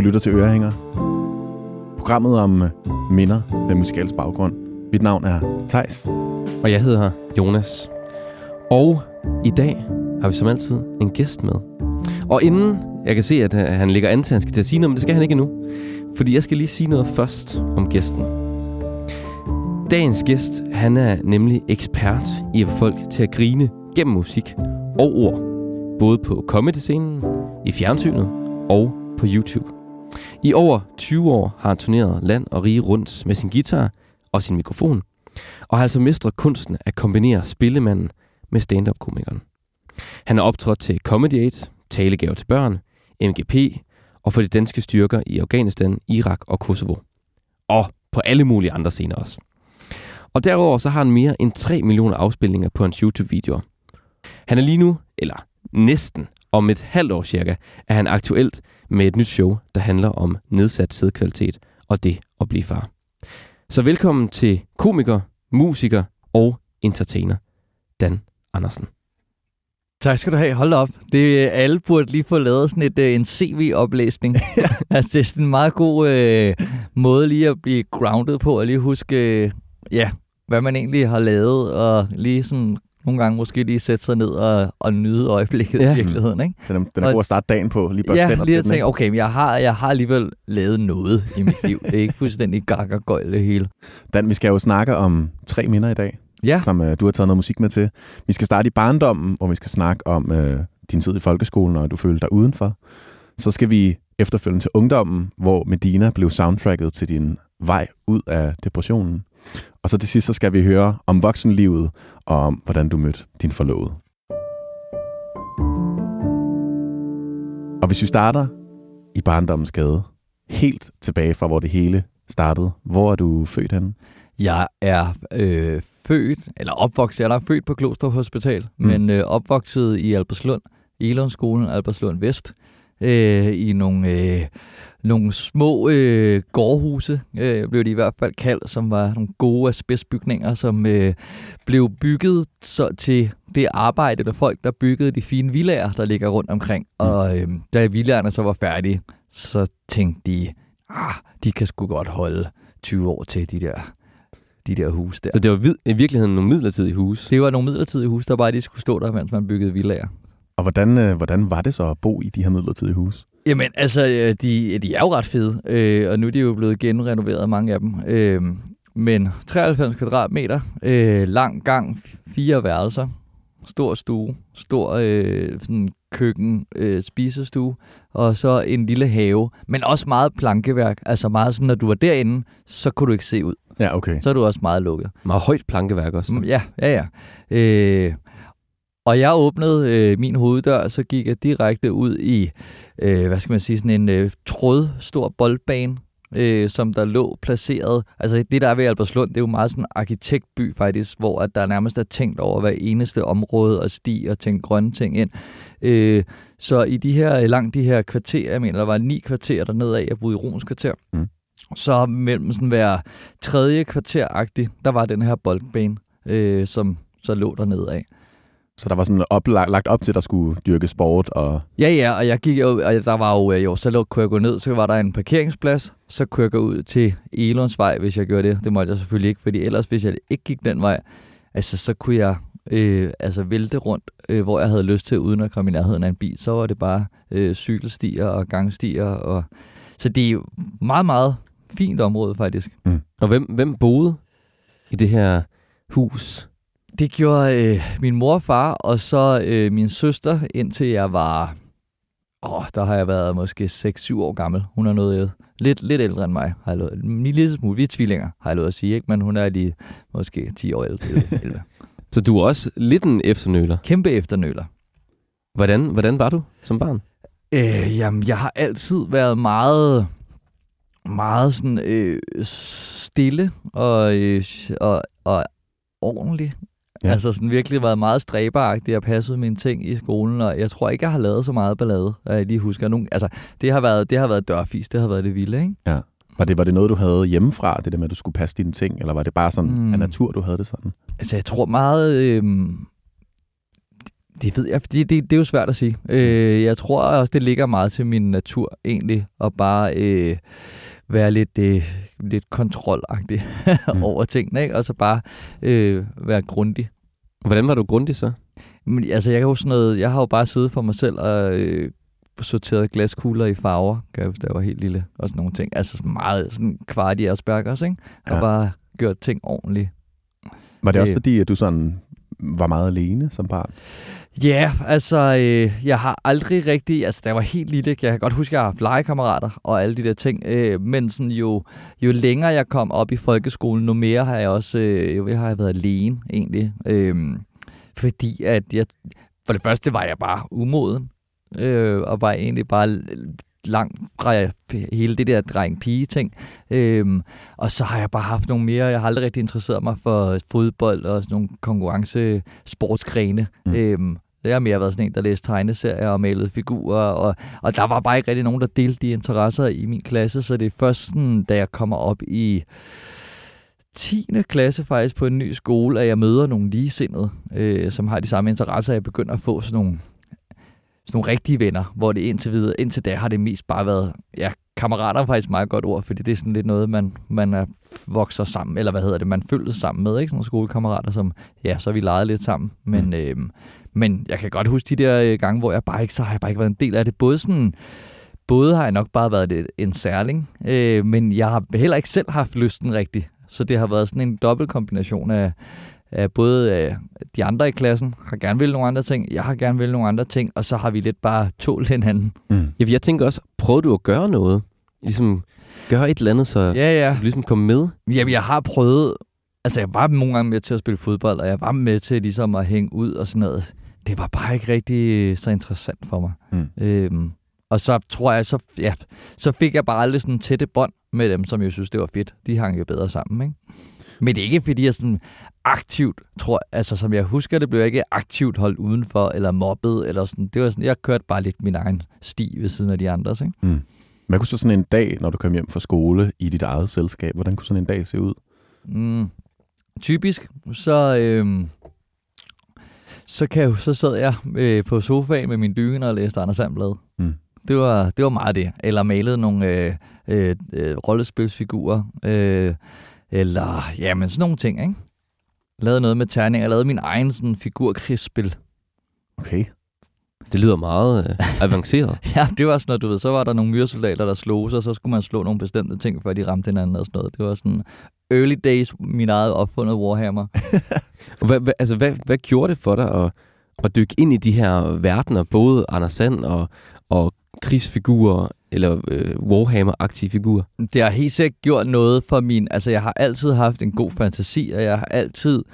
Du lytter til Ørehænger. Programmet om øh, minder med musikalsk baggrund. Mit navn er Tejs. Og jeg hedder Jonas. Og i dag har vi som altid en gæst med. Og inden jeg kan se, at øh, han ligger an til, at han skal til at sige noget, men det skal han ikke endnu. Fordi jeg skal lige sige noget først om gæsten. Dagens gæst, han er nemlig ekspert i at få folk til at grine gennem musik og ord. Både på comedy-scenen, i fjernsynet og på YouTube. I over 20 år har han turneret land og rige rundt med sin guitar og sin mikrofon, og har altså mestret kunsten at kombinere spillemanden med stand-up-komikeren. Han har optrådt til Comedy Aid, Talegave til børn, MGP og for de danske styrker i Afghanistan, Irak og Kosovo. Og på alle mulige andre scener også. Og derover så har han mere end 3 millioner afspilninger på hans YouTube-videoer. Han er lige nu, eller næsten om et halvt år cirka, er han aktuelt med et nyt show, der handler om nedsat sædkvalitet og det at blive far. Så velkommen til komiker, musiker og entertainer, Dan Andersen. Tak skal du have. Hold op. Det, øh, alle burde lige få lavet sådan et, øh, en CV-oplæsning. altså, det er sådan en meget god øh, måde lige at blive grounded på, og lige huske, øh, ja, hvad man egentlig har lavet, og lige sådan nogle gange måske lige sætte sig ned og, og nyde øjeblikket ja. i virkeligheden. Ikke? Den er, den er Og- god at starte dagen på. Lige Ja, børste lige at tænke, okay, men jeg har, jeg har alligevel lavet noget i mit liv. Det er ikke fuldstændig gakkergøjl det hele. Dan, vi skal jo snakke om tre minder i dag, Ja, som øh, du har taget noget musik med til. Vi skal starte i barndommen, hvor vi skal snakke om øh, din tid i folkeskolen, og du følte dig udenfor. Så skal vi efterfølgende til ungdommen, hvor Medina blev soundtracket til din vej ud af depressionen. Og så til sidst så skal vi høre om voksenlivet, og om hvordan du mødte din forlovede. Og hvis vi starter i barndommens gade, helt tilbage fra, hvor det hele startede, hvor er du født henne? jeg er øh, født, eller opvokset, jeg er født på Klostrup Hospital, Mm. men øh, opvokset i Alberslund, Elundsskolen, Alberslund Vest, øh, i nogle, øh, nogle små øh, gårdhuse, øh, blev de i hvert fald kaldt, som var nogle gode asbestbygninger, som øh, blev bygget så til det arbejde, der folk, der byggede de fine villager, der ligger rundt omkring. Mm. Og øh, da villagerne så var færdige, så tænkte de, ah, de kan sgu godt holde 20 år til de der, de der hus der. Så det var vid- i virkeligheden nogle midlertidige hus. Det var nogle midlertidige hus, der bare de skulle stå der, mens man byggede villager. Og hvordan, øh, hvordan var det så at bo i de her midlertidige huse? Jamen, altså, øh, de, de er jo ret fede, øh, og nu er de jo blevet genrenoveret, mange af dem. Øh, men 93 kvadratmeter, øh, lang gang, fire værelser, stor stue, stor øh, sådan køkken, øh, spisestue, og så en lille have, men også meget plankeværk. Altså meget sådan, når du var derinde, så kunne du ikke se ud. Ja, okay. Så er du også meget lukket. Meget højt plankeværk også. Mm, Ja, ja, ja. Øh, og jeg åbnede øh, min hoveddør, så gik jeg direkte ud i, øh, hvad skal man sige, sådan en øh, tråd stor boldbane, øh, som der lå placeret. Altså det der er ved Albertslund, det er jo meget sådan en arkitektby faktisk, hvor at der nærmest er tænkt over hver eneste område og sti og tænkt grønne ting ind. Øh, så i de her, langt de her kvarterer, jeg mener, der var ni kvarterer dernede af, jeg boede i Rons kvarter. Mm. Så mellem sådan hver tredje kvarter der var den her boldbane, øh, som så lå dernede af. Så der var sådan oplagt, lagt op til, at der skulle dyrke sport, og Ja, ja, og jeg gik jo, og der var jo, øh, jo, så lå, kunne jeg gå ned, så var der en parkeringsplads, så kunne jeg gå ud til Elundsvej, hvis jeg gjorde det. Det måtte jeg selvfølgelig ikke, fordi ellers, hvis jeg ikke gik den vej, altså, så kunne jeg øh, altså vælte rundt, øh, hvor jeg havde lyst til, uden at komme i nærheden af en bil. Så var det bare øh, cykelstier og gangstier. Og... Så det er jo meget, meget fint område, faktisk. Og hvem, hvem boede i det her hus? Det gjorde øh, min mor og far, og så øh, min søster, indtil jeg var... Åh, der har jeg været måske 6-7 år gammel. Hun er noget lidt, lidt ældre end mig, har jeg lovet. En lille smule. Vi er tvillinger, har jeg lovet at sige, ikke? Men hun er lige måske 10 år ældre. 11. Så du er også lidt en efternøler. Kæmpe efternøler. Hvordan, hvordan var du som barn? Øh, jamen, jeg har altid været meget, meget sådan øh, stille og, øh, og, og ordentlig. Ja. Ja. Altså sådan virkelig været meget stræberagtig og passet mine ting i skolen, og jeg tror ikke, jeg har lavet så meget ballade, at jeg lige husker nogen. Altså, det har været, det har været dørfis, det har været det vilde, ikke? var det, var det noget, du havde hjemmefra, det der med, at du skulle passe dine ting, eller var det bare sådan. Mm. af natur, du havde det sådan? Altså, jeg tror meget... Øh, Det ved jeg, det, det, det er jo svært at sige. Øh, jeg tror også, det ligger meget til min natur egentlig, at bare øh, være lidt, øh, lidt kontrolagtig mm. over tingene, ikke? og så bare øh, være grundig. Hvordan var du grundig så? Men, altså, jeg, kan jo sådan noget, jeg har jo bare siddet for mig selv og øh, sorteret glaskugler i farver, kan jeg huske, da jeg var helt lille, og sådan nogle ting. Altså sådan meget sådan kvart i Aspergers, ikke? Og Ja. bare gjort ting ordentligt. Var det også Øh. fordi, at du sådan var meget alene som barn? Ja, altså, øh, jeg har aldrig rigtig, altså da jeg var helt lille, jeg kan godt huske, at jeg har haft legekammerater og alle de der ting, øh, men sådan jo, jo længere jeg kom op i folkeskolen, nu mere har jeg også, øh, jo mere har jeg været alene egentlig, øh, fordi at jeg, for det første var jeg bare umoden, øh, og var egentlig bare langt fra hele det der dreng-pige-ting. Øhm, og så har jeg bare haft nogle mere, jeg har aldrig rigtig interesseret mig for fodbold og sådan nogle konkurrencesportsgrene. Mm. Øhm, jeg har mere været sådan en, der læste tegneserier og malede figurer, og, og der var bare ikke rigtig nogen, der delte de interesser i min klasse, så det er først sådan, da jeg kommer op i 10. klasse faktisk på en ny skole, at jeg møder nogle ligesindede, øh, som har de samme interesser, og jeg begynder at få sådan nogle, sådan nogle rigtige venner, hvor det indtil videre, indtil da har det mest bare været, ja, kammerater er faktisk et meget godt ord, fordi det er sådan lidt noget, man, man er vokser sammen, eller hvad hedder det, man følges sammen med, ikke? Sådan nogle skolekammerater, som, ja, så vi leget lidt sammen, men, Mm. øh, men jeg kan godt huske de der øh, gange, hvor jeg bare ikke, så har jeg bare ikke været en del af det, både sådan, både har jeg nok bare været det, en særling, øh, men jeg har heller ikke selv haft lysten rigtigt, så det har været sådan en dobbelt kombination af, af både øh, de andre i klassen har gerne vil nogle andre ting, jeg har gerne vil nogle andre ting, og så har vi lidt bare tålt hinanden. Mm. Ja, jeg tænker også, prøvede du at gøre noget? Ligesom gøre et eller andet, så Ja, ja. du ligesom kom med? Jamen, jeg har prøvet... Altså, jeg var nogle gange med til at spille fodbold, og jeg var med til ligesom at hænge ud og sådan noget. Det var bare ikke rigtig så interessant for mig. Mm. Øhm, og så tror jeg, så, ja, så fik jeg bare aldrig sådan tætte bånd med dem, som jeg synes, det var fedt. De hang jo bedre sammen, ikke? Men det er ikke, fordi jeg sådan aktivt, tror altså som jeg husker det, blev jeg ikke aktivt holdt udenfor, eller mobbet, eller sådan. Det var sådan, jeg kørte bare lidt min egen sti ved siden af de andres, ikke? Mm. Hvad kunne så sådan en dag, når du kom hjem fra skole i dit eget selskab, hvordan kunne sådan en dag se ud? Mm, typisk, så, øhm, så, kan jeg, så sad jeg øh, på sofaen med min dyne og læste Anders Sandblad. Mm. Det, var, det var meget det. Eller malede nogle øh, øh, øh, rollespilsfigurer. Øh, eller, jamen sådan nogle ting, ikke? Lavede noget med terninger. Jeg lavede min egen sådan, figurkrigsspil. Okay. Det lyder meget øh, avanceret. Ja, det var sådan noget, du ved. Så var der nogle myresoldater, der slog sig, og så skulle man slå nogle bestemte ting, før de ramte hinanden og sådan noget. Det var sådan early days, min eget opfundet Warhammer. Hvad, hvad, altså, hvad, hvad gjorde det for dig at, at dykke ind i de her verdener, både Anders Sand og, og krigsfigurer, eller øh, Warhammer-aktiv figurer? Det har helt sikkert gjort noget for min... Altså, jeg har altid haft en god fantasi, og jeg har altid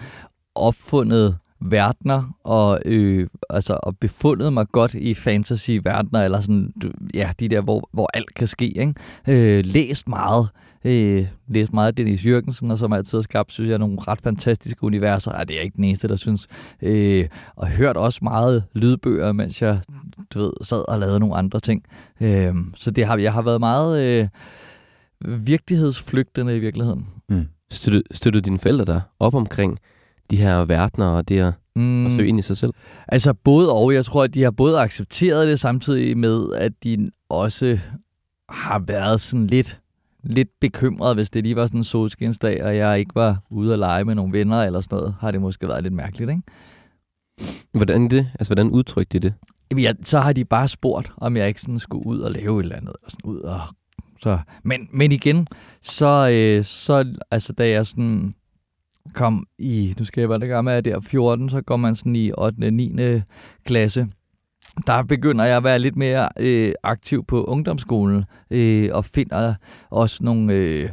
opfundet verdener og, øh, altså, og befundet mig godt i fantasy-verdener, eller sådan, ja, de der, hvor, hvor alt kan ske, ikke? Øh, læst meget. Øh, læst meget af Dennis Jørgensen, og som altid har skabt, synes jeg, nogle ret fantastiske universer. Ja, det er ikke den eneste, der synes. Øh, og hørt også meget lydbøger, mens jeg, du ved, sad og lavede nogle andre ting. Øh, så det har, jeg har været meget... Øh, virkelighedsflygtende i virkeligheden. Mm. Støttede, støttede dine forældre dig op omkring de her verdener og det at, Mm. at søge ind i sig selv? Altså både og. Jeg tror, at de har både accepteret det, samtidig med, at de også har været sådan lidt, lidt bekymret, hvis det lige var sådan en solskinsdag, og jeg ikke var ude at lege med nogle venner eller sådan noget, har det måske været lidt mærkeligt, ikke? Hvordan det? Altså, hvordan udtrykte de det? Jamen, jeg, så har de bare spurgt, om jeg ikke sådan skulle ud og lave et eller andet. Og sådan ud og, så. Men, men igen, så, øh, så altså, da jeg sådan kom i, nu skal jeg være det gammel, er der 14, så går man sådan i 8. og 9. klasse. Der begynder jeg at være lidt mere øh, aktiv på ungdomsskolen, øh, og finder også nogle, øh,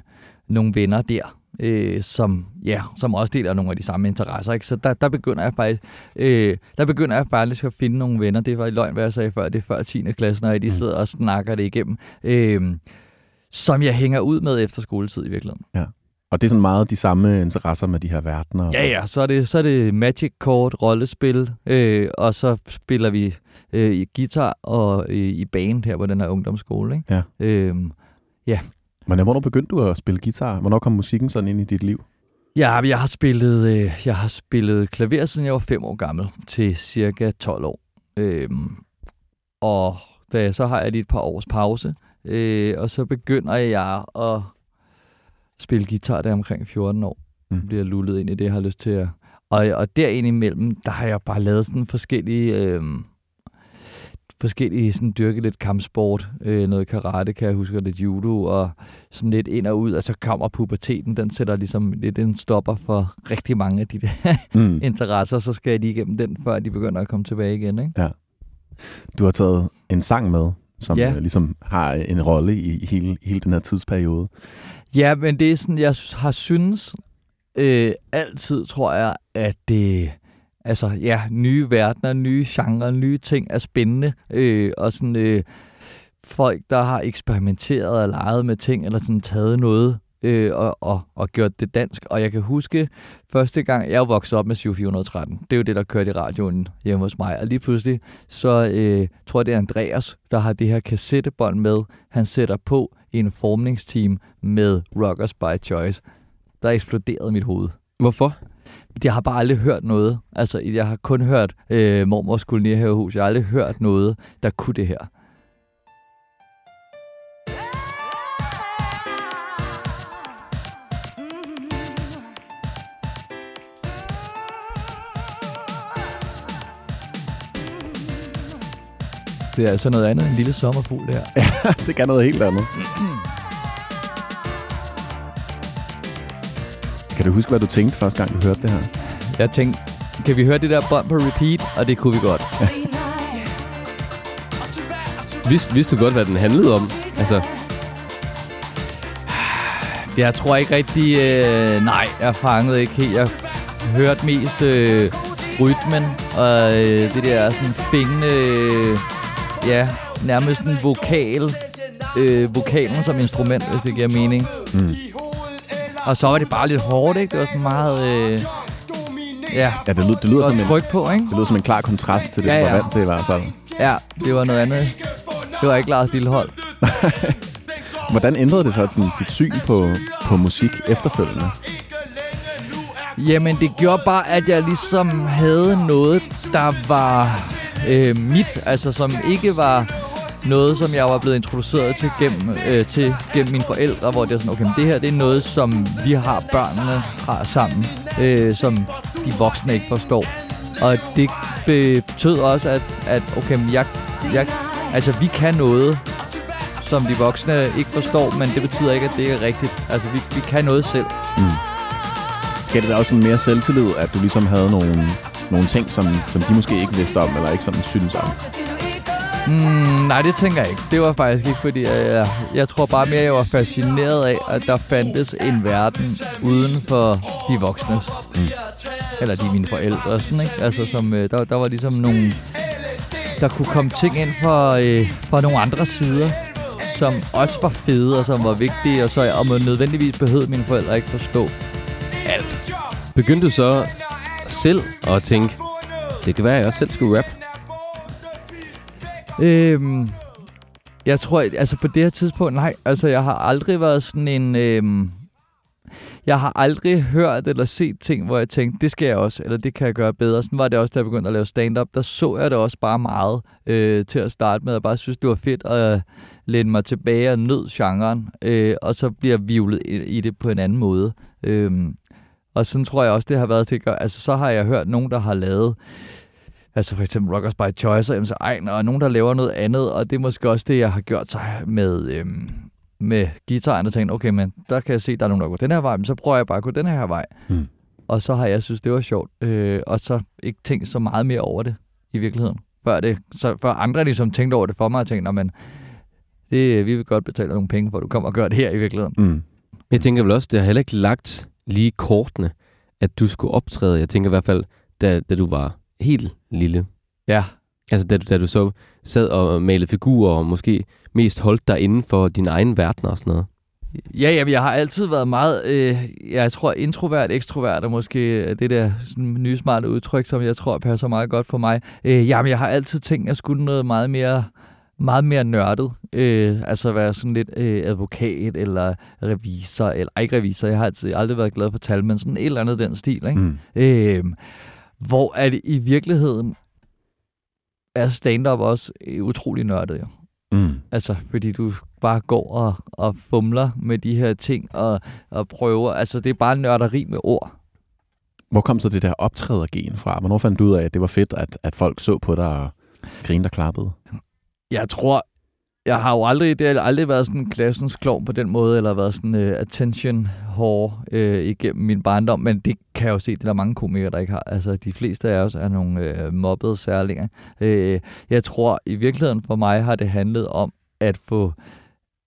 nogle venner der, øh, som, ja, som også deler nogle af de samme interesser. Ikke? Så der, der begynder jeg faktisk øh, der begynder jeg faktisk at finde nogle venner. Det var i løgn, hvad jeg sagde før. Det er før 10. klasse, når jeg de Mm. sidder og snakker det igennem. Øh, som jeg hænger ud med efter skoletid i virkeligheden. Og det er sådan meget de samme interesser med de her verdener. Ja, ja, så er det, så er det Magic Kort, rollespil, øh, og så spiller vi øh, i guitar og øh, i band her på den her ungdomsskole. Ikke? Ja. Øh, Men hvornår begyndte du at spille guitar? Hvornår kom musikken sådan ind i dit liv? Ja, jeg har spillet, øh, jeg har spillet klaver, siden jeg var fem år gammel, til cirka 12 år. Øhm, og da, så har jeg lige et par års pause, øh, og så begynder jeg at spille guitar der omkring 14 år. Mm. Mm. Bliver lullet ind i det, jeg har lyst til at... Og, og derinde imellem, der har jeg bare lavet sådan forskellige... Øh, forskellige sådan dyrket lidt kampsport, øh, noget karate, kan jeg huske, og lidt judo, og sådan lidt ind og ud, og så kommer puberteten, den sætter ligesom lidt en stopper for rigtig mange af de der Mm. interesser, så skal jeg lige igennem den, før de begynder at komme tilbage igen, ikke? Du har taget en sang med, som Ja. ja. ligesom har en rolle i hele, hele den her tidsperiode. Ja, men det er sådan, jeg har synes øh, altid, tror jeg, at det, altså ja, nye verdener, nye genrer, nye ting er spændende, øh, og sådan øh, folk, der har eksperimenteret og leget med ting, eller sådan taget noget øh, og, og, og gjort det dansk. Og jeg kan huske første gang, jeg voksede op med 7413. Det er jo det, der kørte i radioen hjemme hos mig. Og lige pludselig, så øh, tror jeg, det er Andreas, der har det her kassettebånd med. Han sætter på i en formningsteam med Rockers by Choice. Der eksploderede mit hoved. Hvorfor? Jeg har bare aldrig hørt noget. Altså, jeg har kun hørt øh, mormors kolonihavehus. Jeg har aldrig hørt noget, der kunne det her. Det er altså noget andet end en lille sommerfugl, det her. det kan noget helt andet. Kan du huske, hvad du tænkte første gang, du hørte det her? Jeg tænkte, kan vi høre det der bånd på repeat? Og det kunne vi godt. Vidste, vidste du godt, hvad den handlede om? Altså, Jeg tror ikke rigtig... Øh, nej, jeg fangede ikke helt. Jeg hørte mest øh, rytmen og øh, det der sådan fængende... Øh, ja, nærmest en vokal. Øh, vokalen som instrument, hvis det giver mening. Mm. Og så var det bare lidt hårdt, ikke? Det var sådan meget... Øh, ja, Ja, det, lyder, det, lyder som en, tryk på, ikke? det lyder som en klar kontrast til det, Ja, ja, var vant til i hvert fald. Ja, det var noget andet. Det var ikke Lars Lillehold. Hvordan ændrede det så sådan, dit syn på, på musik efterfølgende? Jamen, det gjorde bare, at jeg ligesom havde noget, der var øh, mit, altså som ikke var noget, som jeg var blevet introduceret til gennem, øh, til gennem mine forældre, hvor det er sådan, okay, men det her det er noget, som vi har, børnene har sammen, øh, som de voksne ikke forstår. Og det betød også, at, at okay, men jeg, jeg, altså vi kan noget, som de voksne ikke forstår, men det betyder ikke, at det er rigtigt. Altså, vi, vi kan noget selv. Mm. Gav det da også en mere selvtillid, at du ligesom havde nogle, nogle ting, som, som de måske ikke vidste om, eller ikke sådan synes om? Mm, nej, det tænker jeg ikke. Det var faktisk ikke, fordi jeg, jeg, jeg tror bare mere, jeg var fascineret af, at der fandtes en verden uden for de voksnes. Mm. Eller de mine forældre, sådan, ikke? Altså, som, øh, der, der var ligesom nogle... Der kunne komme ting ind fra, øh, fra nogle andre sider, som også var fede og som var vigtige, og så og man nødvendigvis behøvede mine forældre ikke forstå alt. begyndte du så selv og tænke, det kan være, at jeg også selv skulle rap? Øhm, jeg tror, altså på det her tidspunkt, nej. Altså, jeg har aldrig været sådan en... Øhm, jeg har aldrig hørt eller set ting, hvor jeg tænkte, det skal jeg også, eller det kan jeg gøre bedre. Sådan var det også, da jeg begyndte at lave stand-up. Der så jeg det også bare meget øh, til at starte med. Jeg bare synes, det var fedt at læne mig tilbage og nød genren, øh, og så bliver vivlet i, i det på en anden måde. Øh, og sådan tror jeg også, det har været til at. Altså, så har jeg hørt nogen, der har lavet Altså for eksempel Rockers by Choice og MC Ejner, og nogen, der laver noget andet, og det er måske også det, jeg har gjort sig med, øhm, med guitaren, og tænkt, okay, men der kan jeg se, der er nogen, der går den her vej, men så prøver jeg bare at gå den her vej. Mm. Og så har jeg synes, det var sjovt, øh, og så ikke tænkt så meget mere over det i virkeligheden. Før, det, så, før andre ligesom tænkte over det for mig, og tænkte, "Nå, men det, vi vil godt betale nogle penge, for at du kommer og gør det her i virkeligheden. Mm. Jeg tænker vel også, det har heller ikke lagt lige kortene, at du skulle optræde. Jeg tænker i hvert fald, da, da du var helt lille. Ja, Altså da du, da du så sad og malede figurer, og måske mest holdt dig inden for din egen verden og sådan noget. Ja, jamen, jeg har altid været meget, øh, jeg tror, introvert, ekstrovert er måske det der sådan, nye smarte udtryk, som jeg tror passer meget godt for mig. Øh, jamen, jeg har altid tænkt, at jeg skulle noget meget mere meget mere nørdet. Øh, altså være sådan lidt øh, advokat eller revisor, eller ej, ikke revisor, jeg har altid, aldrig været glad for tal, men sådan et eller andet den stil, ikke? Mm. Øh, hvor er det i virkeligheden er stand-up også øh, utrolig nørdet, jo. Mm. Altså, fordi du bare går og, og fumler med de her ting og, og prøver. Altså, det er bare nørderi med ord. Hvor kom så det der optrædergen fra? Hvornår fandt du ud af, at det var fedt, at, at folk så på dig og grinede og klappede? Jeg tror, jeg har jo aldrig, det har aldrig været sådan klassens klovn på den måde, eller været sådan uh, attention whore uh, igennem min barndom, men det kan jeg jo se, det er der mange komikere, der ikke har. Altså, de fleste af os er nogle uh, mobbede særlinger. Uh, jeg tror, i virkeligheden for mig har det handlet om at få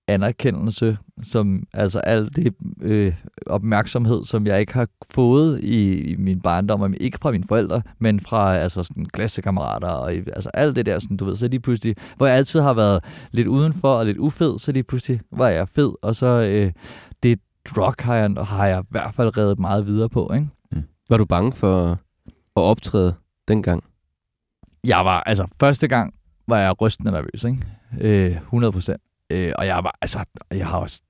anerkendelse, som altså al det øh, opmærksomhed, som jeg ikke har fået i, i min barndom, ikke fra mine forældre, men fra altså sådan klassekammerater og altså alt det der, sådan, du ved, så lige pludselig, hvor jeg altid har været lidt udenfor og lidt ufed, så lige pludselig var jeg fed, og så øh, det drug har jeg, har jeg i hvert fald reddet meget videre på, ikke? Mm. Var du bange for at optræde dengang? Jeg var, altså første gang var jeg rystende nervøs, ikke? Øh, 100 procent. Øh, og jeg var, altså, jeg har også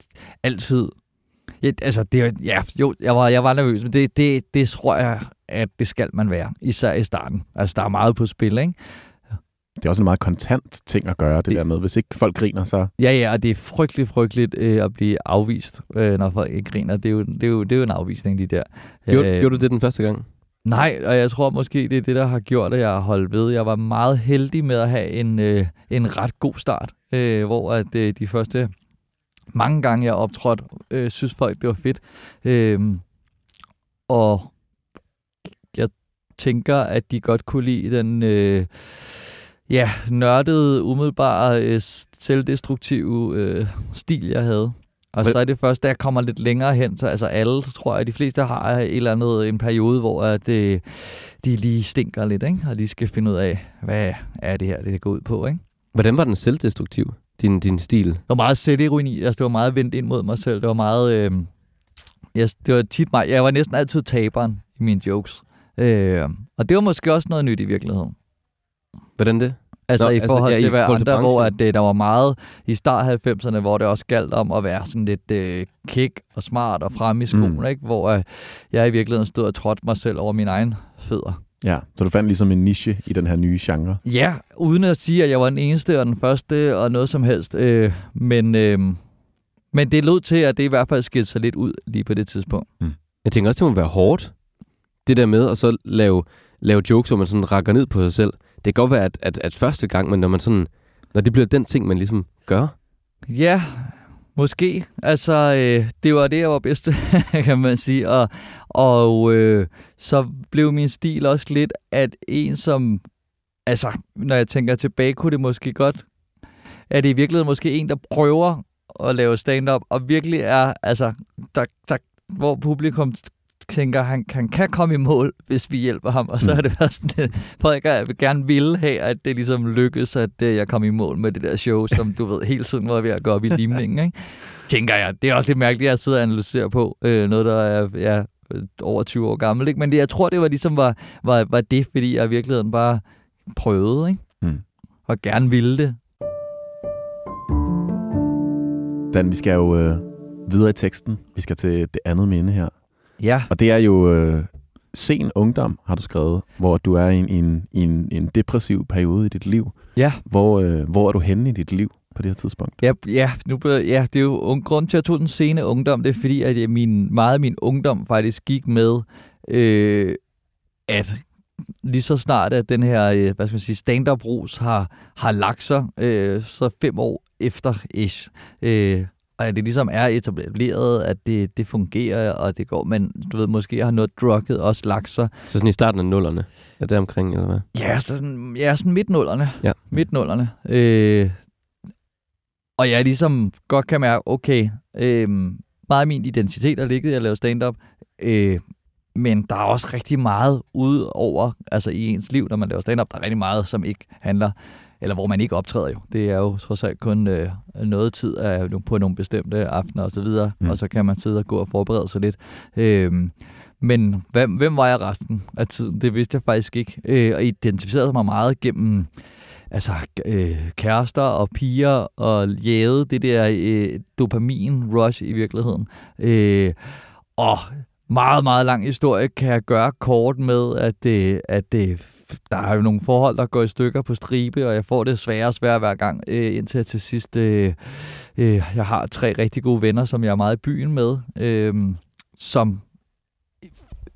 altid... Jeg, altså, det, ja, jo, jeg var, jeg var nervøs, men det, det, det tror jeg, at det skal man være, især i starten. Altså, der er meget på spil, ikke? Det er også en meget kontant ting at gøre, det, det der med. Hvis ikke folk griner, så... Ja, ja, og det er frygteligt, frygteligt øh, at blive afvist, øh, når folk ikke griner. Det er, jo, det, er jo, det er jo en afvisning, de der. Gjorde, øh, gjorde du det den første gang? Nej, og jeg tror måske, det er det, der har gjort, at jeg har holdt ved. Jeg var meget heldig med at have en, øh, en ret god start, øh, hvor at øh, de første mange gange, jeg optrådte, øh, synes folk, det var fedt. Øh, og jeg tænker, at de godt kunne lide den øh, ja, nørdede, umiddelbare, øh, selvdestruktive øh, stil, jeg havde. Og så er det først, da jeg kommer lidt længere hen, så altså alle, tror jeg, de fleste har et eller andet, en periode, hvor at, øh, de lige stinker lidt, ikke? og lige skal finde ud af, hvad er det her, det går ud på. Ikke? Hvordan var den selvdestruktiv, din, din stil? Det var meget selvironi, altså det var meget vendt ind mod mig selv. Det var meget, øh, jeg, det var tit mig, jeg var næsten altid taberen i mine jokes. Øh, og det var måske også noget nyt i virkeligheden. Hvordan det? Altså Nå, i altså, forhold altså, ja, til hver andre, hvor at, øh, der var meget i start 90'erne, hvor det også galt om at være sådan lidt øh, kick og smart og frem i skolen, mm. ikke? hvor øh, jeg i virkeligheden stod og trådte mig selv over mine egne fødder. Ja, så du fandt ligesom en niche i den her nye genre. Ja, uden at sige, at jeg var den eneste og den første og noget som helst. Øh, men, øh, men det lød til, at det i hvert fald skilte sig lidt ud lige på det tidspunkt. Mm. Jeg tænker også, det må være hårdt, det der med at så lave, lave jokes, hvor man sådan rakker ned på sig selv det kan godt være, at, at, at første gang, men når man sådan, når det bliver den ting, man ligesom gør. Ja, måske. Altså, øh, det var det, jeg var bedst kan man sige. Og, og øh, så blev min stil også lidt, at en som, altså, når jeg tænker tilbage, kunne det måske godt, er det i virkeligheden måske en, der prøver at lave stand-up, og virkelig er, altså, der, der, hvor publikum tænker, han, han kan komme i mål, hvis vi hjælper ham. Og så mm. har det været sådan, at Frederik jeg vil gerne ville have, at det ligesom lykkes, at øh, jeg kom i mål med det der show, som du ved, hele tiden var ved at gå op i limningen. Ikke? Tænker jeg. Det er også lidt mærkeligt, at jeg sidder og analyserer på øh, noget, der er ja, over 20 år gammel. Ikke? Men det, jeg tror, det var ligesom var, var, var det, fordi jeg i virkeligheden bare prøvede. Ikke? Mm. Og gerne ville det. Dan, vi skal jo øh, videre i teksten. Vi skal til det andet minde her. Ja. Og det er jo øh, sen ungdom, har du skrevet, hvor du er i en, i en, i en, en depressiv periode i dit liv. Ja. Hvor, øh, hvor er du henne i dit liv på det her tidspunkt? Ja, ja, nu, ja det er jo grund til, at jeg tog den sene ungdom, det er fordi, at min, meget af min ungdom faktisk gik med, øh, at lige så snart, at den her øh, hvad skal man sige, stand-up-rus har, har lagt sig, øh, så fem år efter ish, øh, og det ligesom er etableret, at det, det fungerer, og det går, men du ved, måske har noget drukket også lagt sig. Så sådan i starten af nullerne? Er det omkring, eller hvad? Ja, så sådan, ja, sådan midt nullerne. Ja. Midt nullerne. Øh, og jeg ligesom godt kan mærke, okay, øh, meget af min identitet er ligget i at lave stand-up, øh, men der er også rigtig meget ude over, altså i ens liv, når man laver stand-up, der er rigtig meget, som ikke handler eller hvor man ikke optræder jo. Det er jo trods alt kun øh, noget tid af, på nogle bestemte aftener og så videre, mm. og så kan man sidde og gå og forberede sig lidt. Øh, men hvem, hvem var jeg resten af tiden? Det vidste jeg faktisk ikke. Øh, og identificerede mig meget gennem altså, øh, kærester og piger og jæde det der øh, dopamin-rush i virkeligheden. Øh, og meget, meget lang historie kan jeg gøre kort med, at, det, at det, der er jo nogle forhold, der går i stykker på stribe, og jeg får det sværere og sværere hver gang, øh, indtil til sidst... Øh, øh, jeg har tre rigtig gode venner, som jeg er meget i byen med, øh, som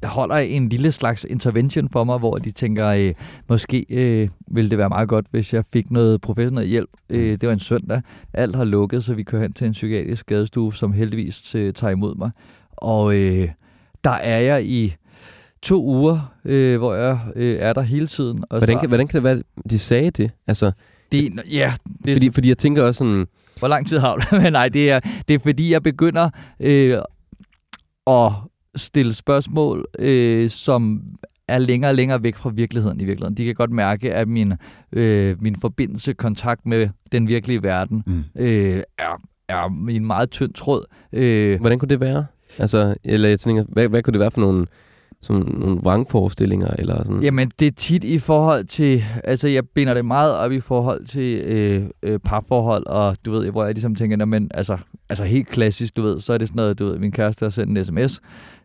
holder en lille slags intervention for mig, hvor de tænker, øh, måske øh, ville det være meget godt, hvis jeg fik noget professionel hjælp. Øh, det var en søndag. Alt har lukket, så vi kører hen til en psykiatrisk skadestue, som heldigvis øh, tager imod mig. Og øh, der er jeg i to uger, øh, hvor jeg øh, er der hele tiden. Og Hvordan kan, hvordan kan det være, de sagde det? Altså, det, ja, det, fordi, fordi jeg tænker også sådan... Hvor lang tid har du? Men nej, det er, det er fordi, jeg begynder øh, at stille spørgsmål, øh, som er længere og længere væk fra virkeligheden i virkeligheden. De kan godt mærke, at min, øh, min forbindelse, kontakt med den virkelige verden, mm. øh, er, er en meget tynd tråd. Øh, Hvordan kunne det være? Altså, eller jeg tænker, hvad, hvad kunne det være for nogle som nogle vrangforestillinger? Eller sådan? Jamen, det er tit i forhold til... Altså, jeg binder det meget op i forhold til øh, øh, parforhold, og du ved, hvor jeg ligesom tænker, men altså, altså helt klassisk, du ved, så er det sådan noget, du ved, min kæreste har sendt en sms,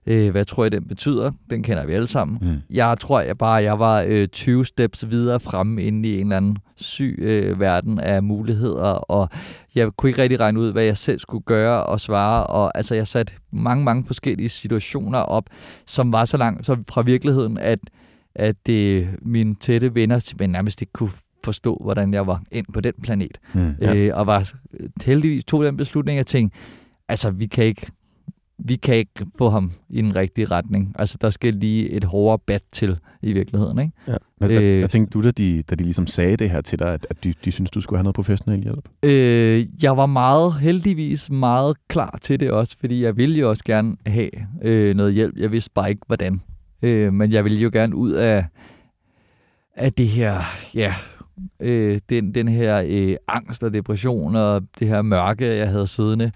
Øh, hvad tror jeg, den betyder? Den kender vi alle sammen. Mm. Jeg tror jeg bare, jeg var øh, 20 steps videre fremme inde i en eller anden syg øh, verden af muligheder, og jeg kunne ikke rigtig regne ud, hvad jeg selv skulle gøre og svare, og altså jeg satte mange, mange forskellige situationer op, som var så langt så fra virkeligheden, at, at øh, mine tætte venner nærmest ikke kunne forstå, hvordan jeg var ind på den planet. Mm, ja. øh, og var heldigvis tog den beslutning, at tænke, altså vi kan ikke vi kan ikke få ham i den rigtige retning. Altså, der skal lige et hårdere bat til i virkeligheden, ikke? Ja. Hvad, øh, hvad, hvad tænkte du, da de, da de ligesom sagde det her til dig, at, at de, de synes du skulle have noget professionel hjælp? Øh, jeg var meget, heldigvis meget klar til det også, fordi jeg ville jo også gerne have øh, noget hjælp. Jeg vidste bare ikke, hvordan. Øh, men jeg ville jo gerne ud af, af det her, ja, øh, den, den her øh, angst og depression og det her mørke, jeg havde siddende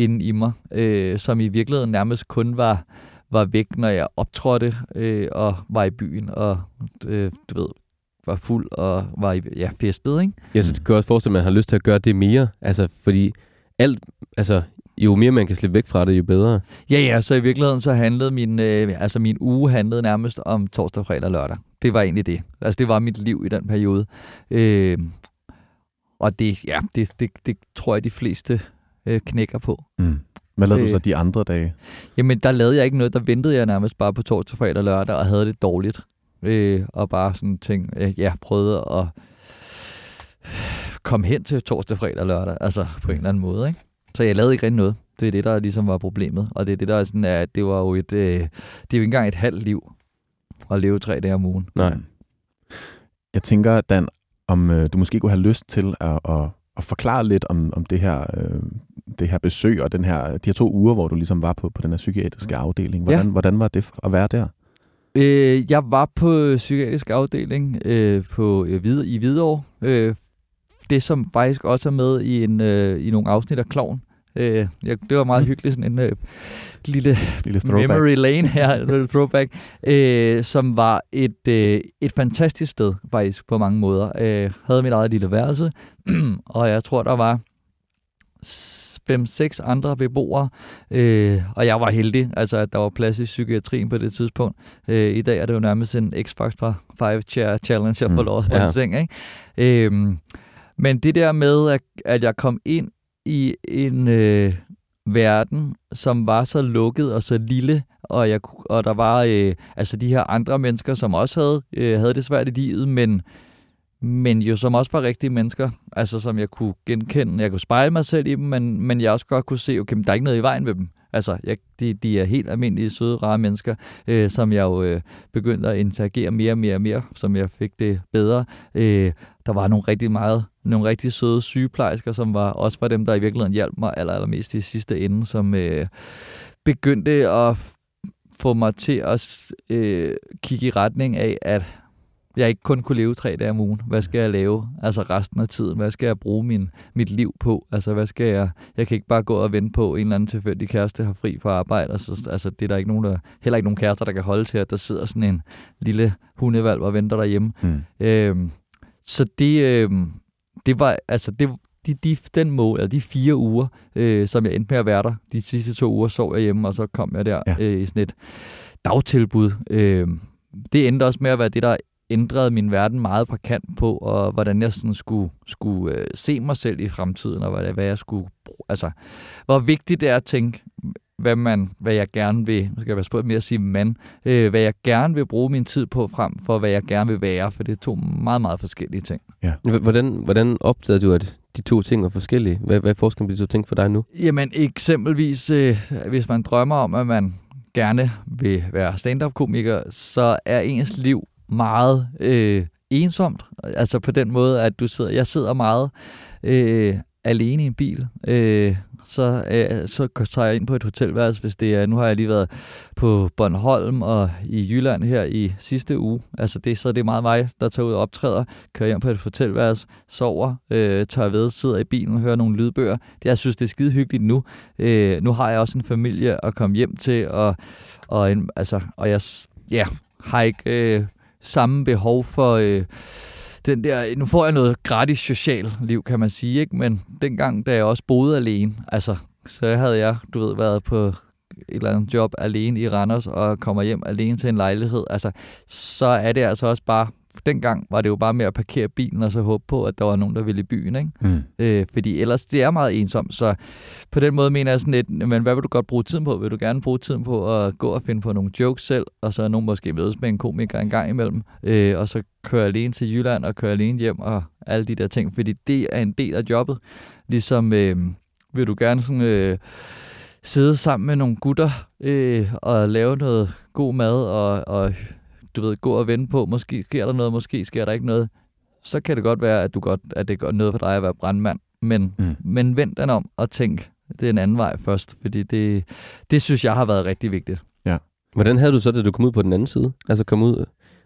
inde i mig, øh, som i virkeligheden nærmest kun var, var væk, når jeg optrådte øh, og var i byen og øh, du ved, var fuld og var i, ja, festet, ikke? Jeg synes, det kan også forestille, at man har lyst til at gøre det mere, altså fordi alt, altså jo mere man kan slippe væk fra det, jo bedre. Ja, ja, så i virkeligheden så handlede min, øh, altså min uge handlede nærmest om torsdag, fredag og lørdag. Det var egentlig det. Altså det var mit liv i den periode. Øh, og det, ja, det, det, det tror jeg, de fleste øh, knækker på. Mm. Hvad lavede øh, du så de andre dage? Jamen, der lavede jeg ikke noget. Der ventede jeg nærmest bare på torsdag, fredag og lørdag, og havde det dårligt. Øh, og bare sådan ting, øh, ja, prøvede at komme hen til torsdag, fredag og lørdag, altså på en eller anden måde, ikke? Så jeg lavede ikke rigtig noget. Det er det, der ligesom var problemet. Og det er det, der er sådan, at det var jo et, øh, det er jo ikke engang et halvt liv at leve tre dage om ugen. Nej. Jeg tænker, Dan, om øh, du måske kunne have lyst til at, at, at forklare lidt om, om det her øh, det her besøg og den her, de her to uger, hvor du ligesom var på, på den her psykiatriske afdeling. Hvordan, ja. hvordan var det at være der? Øh, jeg var på psykiatrisk afdeling øh, på, øh, i Hvidovre. Øh, det, som faktisk også er med i, en, øh, i nogle afsnit af Kloven. Øh, jeg, det var meget mm. hyggeligt, sådan en øh, lille, lille memory lane her, lille throwback, øh, som var et, øh, et fantastisk sted faktisk på mange måder. Øh, havde mit eget lille værelse, og jeg tror, der var fem-seks andre beboere, øh, og jeg var heldig, altså at der var plads i psykiatrien på det tidspunkt. Øh, I dag er det jo nærmest en X-Factor 5-chair challenge, jeg får lov at ja. seng, ikke? Øh, men det der med, at, at jeg kom ind i en øh, verden, som var så lukket og så lille, og, jeg, og der var øh, altså de her andre mennesker, som også havde, øh, havde det svært i livet, men men jo som også var rigtige mennesker, altså som jeg kunne genkende, jeg kunne spejle mig selv i dem, men, men jeg også godt kunne se, okay, der er ikke noget i vejen med dem. Altså, jeg, de, de er helt almindelige, søde, rare mennesker, øh, som jeg jo øh, begyndte at interagere mere og mere og mere, som jeg fik det bedre. Øh, der var nogle rigtig meget, nogle rigtig søde sygeplejersker, som var også var dem, der i virkeligheden hjalp mig aller, allermest i sidste ende, som øh, begyndte at få mig til at øh, kigge i retning af, at jeg ikke kun kunne leve tre dage om ugen. Hvad skal jeg lave altså resten af tiden? Hvad skal jeg bruge min, mit liv på? Altså, hvad skal jeg... Jeg kan ikke bare gå og vente på, en eller anden tilfældig kæreste har fri fra arbejde. Altså, altså det er der ikke nogen, der, heller ikke nogen kærester, der kan holde til, at der sidder sådan en lille hundevalg og venter derhjemme. Mm. Øhm, så det, øh, det var, altså, det, de, de, den mål, eller de fire uger, øh, som jeg endte med at være der, de sidste to uger sov jeg hjemme, og så kom jeg der ja. øh, i sådan et dagtilbud. Øh, det endte også med at være det, der ændrede min verden meget på kant på, og hvordan jeg sådan skulle, skulle øh, se mig selv i fremtiden, og hvad, hvad jeg skulle bruge. Altså, hvor vigtigt det er at tænke, hvad, man, hvad jeg gerne vil, nu skal jeg passe på med at sige man, øh, hvad jeg gerne vil bruge min tid på frem for, hvad jeg gerne vil være, for det er to meget, meget forskellige ting. H- Hvordan, hvordan opdagede du, at de to ting var forskellige? Hvad, hvad er forskellen på de to ting for dig nu? Jamen eksempelvis, øh, hvis man drømmer om, at man gerne vil være stand-up-komiker, så er ens liv meget øh, ensomt. Altså på den måde, at du sidder, jeg sidder meget øh, alene i en bil. Øh, så, øh, så tager jeg ind på et hotelværelse, hvis det er, nu har jeg lige været på Bornholm og i Jylland her i sidste uge. Altså det, så det er meget mig, der tager ud og optræder, kører hjem på et hotelværelse, sover, øh, tager ved, sidder i bilen og hører nogle lydbøger. Det, jeg synes, det er skide hyggeligt nu. Øh, nu har jeg også en familie at komme hjem til, og, og, en, altså, og jeg ja, har ikke øh, samme behov for... Øh, den der, nu får jeg noget gratis social liv, kan man sige, ikke? men dengang, da jeg også boede alene, altså, så havde jeg, du ved, været på et eller andet job alene i Randers, og kommer hjem alene til en lejlighed, altså, så er det altså også bare, dengang var det jo bare med at parkere bilen, og så håbe på, at der var nogen, der ville i byen, ikke? Mm. Øh, fordi ellers, det er meget ensomt, så på den måde mener jeg sådan lidt, men hvad vil du godt bruge tiden på? Vil du gerne bruge tiden på at gå og finde på nogle jokes selv, og så nogen måske mødes med en komiker en gang imellem, øh, og så køre alene til Jylland og køre alene hjem og alle de der ting, fordi det er en del af jobbet. Ligesom øh, vil du gerne sådan, øh, sidde sammen med nogle gutter øh, og lave noget god mad og, og du ved, gå og vente på, måske sker der noget, måske sker der ikke noget, så kan det godt være, at, du godt, at det gør noget for dig at være brandmand. Men, Mm. men vend den om og tænk, det er en anden vej først, fordi det, det synes jeg har været rigtig vigtigt. Hvordan havde du så, da du kom ud på den anden side? Altså kom ud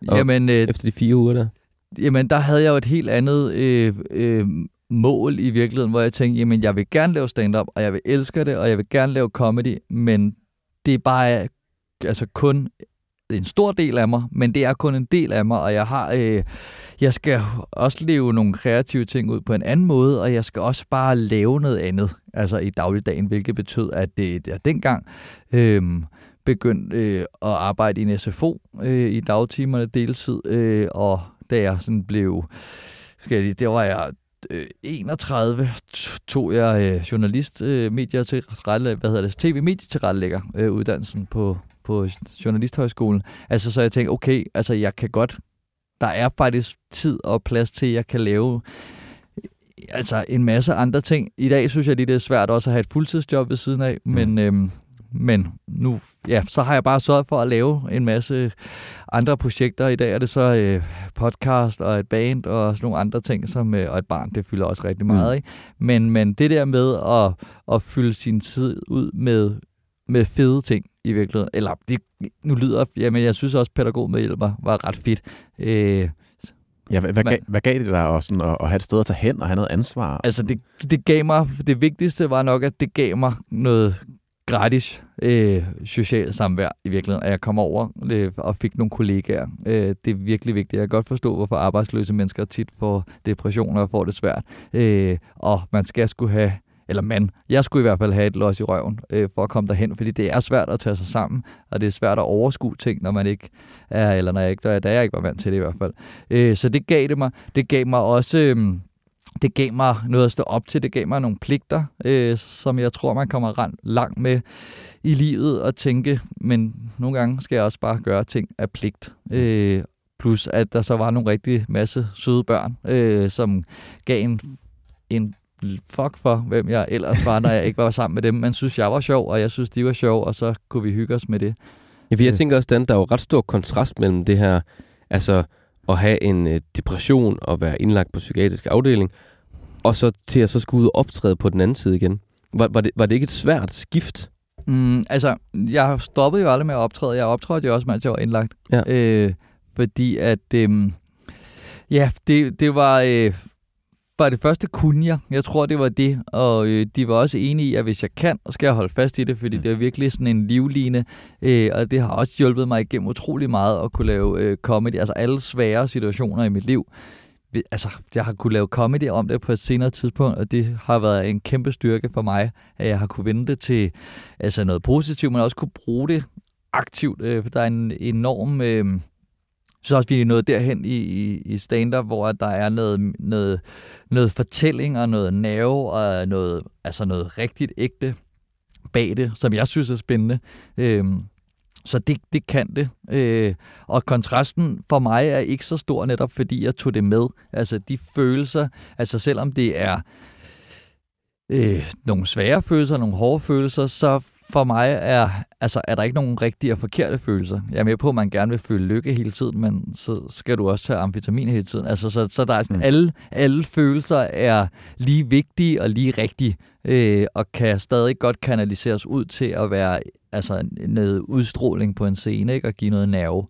Og- Jamen, øh, efter de fire uger der? jamen, der havde jeg jo et helt andet øh, øh, mål i virkeligheden, hvor jeg tænkte, jamen, jeg vil gerne lave stand-up, og jeg vil elske det, og jeg vil gerne lave comedy, men det er bare altså kun en stor del af mig, men det er kun en del af mig, og jeg har, øh, jeg skal også leve nogle kreative ting ud på en anden måde, og jeg skal også bare lave noget andet, altså i dagligdagen, hvilket betød, at det, det dengang øh, begyndte øh, at arbejde i en SFO øh, i dagtimerne deltid, øh, og da jeg sådan blev, skal jeg lige, det var jeg øh, 31, tog jeg øh, journalist, øh, medier til hvad hedder det, tv-medietilrettelægger øh, uddannelsen på, på Journalisthøjskolen. Altså så jeg tænkte, okay, altså jeg kan godt, der er faktisk tid og plads til, at jeg kan lave altså en masse andre ting. I dag synes jeg lige, det er svært også at have et fuldtidsjob ved siden af, men, øhm, men nu, ja, så har jeg bare sørget for at lave en masse andre projekter. I dag er det så øh, podcast og et band og sådan nogle andre ting, som, øh, og et barn, det fylder også rigtig meget. Mm. Ikke? Men, men det der med at, at fylde sin tid ud med, med fede ting i virkeligheden, eller det, nu lyder, jamen jeg synes også, pædagog med hjælper var ret fedt. Øh, Ja, hvad, hvad, gav, hvad gav det dig også sådan, at, at have et sted at tage hen og have noget ansvar? Altså, det, det gav mig, det vigtigste var nok, at det gav mig noget gratis øh, socialt samvær i virkeligheden, at jeg kom over øh, og fik nogle kollegaer. Øh, det er virkelig vigtigt. Jeg kan godt forstå, hvorfor arbejdsløse mennesker tit får depressioner og får det svært. Øh, og man skal skulle have, eller mand, jeg skulle i hvert fald have et los i røven øh, for at komme derhen, fordi det er svært at tage sig sammen, og det er svært at overskue ting, når man ikke er, eller når jeg ikke, da jeg ikke var vant til det i hvert fald. Øh, så det gav det mig. Det gav mig også... Øh, det gav mig noget at stå op til. Det gav mig nogle pligter, øh, som jeg tror, man kommer langt med i livet og tænke, men nogle gange skal jeg også bare gøre ting af pligt. Øh, plus at der så var nogle rigtig masse søde børn, øh, som gav en, en fuck for, hvem jeg ellers var, når jeg ikke var sammen med dem. Man synes, jeg var sjov, og jeg synes, de var sjov, og så kunne vi hygge os med det. Ja, for jeg Øh. tænker også, Dan, der er jo ret stor kontrast mellem det her, altså at have en øh, depression og være indlagt på psykiatrisk afdeling, og så til at så skulle ud og optræde på den anden side igen. Var, var, det, var det ikke et svært skift? Mm, altså, jeg stoppede jo aldrig med at optræde. Jeg optrådte jo også, mens jeg var indlagt. Ja. Øh, fordi at, øhm, ja, det, det var, øh, var det første kunne jeg. Jeg tror, det var det. Og øh, de var også enige i, at hvis jeg kan, så skal jeg holde fast i det, fordi det er virkelig sådan en livline. Øh, og det har også hjulpet mig igennem utrolig meget at kunne lave øh, comedy. Altså alle svære situationer i mit liv altså, jeg har kunne lave comedy om det på et senere tidspunkt, og det har været en kæmpe styrke for mig, at jeg har kunne vende det til altså noget positivt, men også kunne bruge det aktivt. Øh, for der er en enorm... Øh, så også, vi er nået derhen i, i, i stand-up, hvor der er noget, noget, noget fortælling og noget nerve og noget, altså noget rigtigt ægte bag det, som jeg synes er spændende. Øhm, så det, det kan det. Øh, og kontrasten for mig er ikke så stor netop, fordi jeg tog det med. Altså de følelser, altså selvom det er øh, nogle svære følelser, nogle hårde følelser, så for mig er, altså, er der ikke nogen rigtige og forkerte følelser. Jeg er med på, at man gerne vil føle lykke hele tiden, men så skal du også tage amfetamin hele tiden. Altså, så, så der er sådan, Mm. alle, alle følelser er lige vigtige og lige rigtige, øh, og kan stadig godt kanaliseres ud til at være altså, noget udstråling på en scene, ikke? og give noget nerve.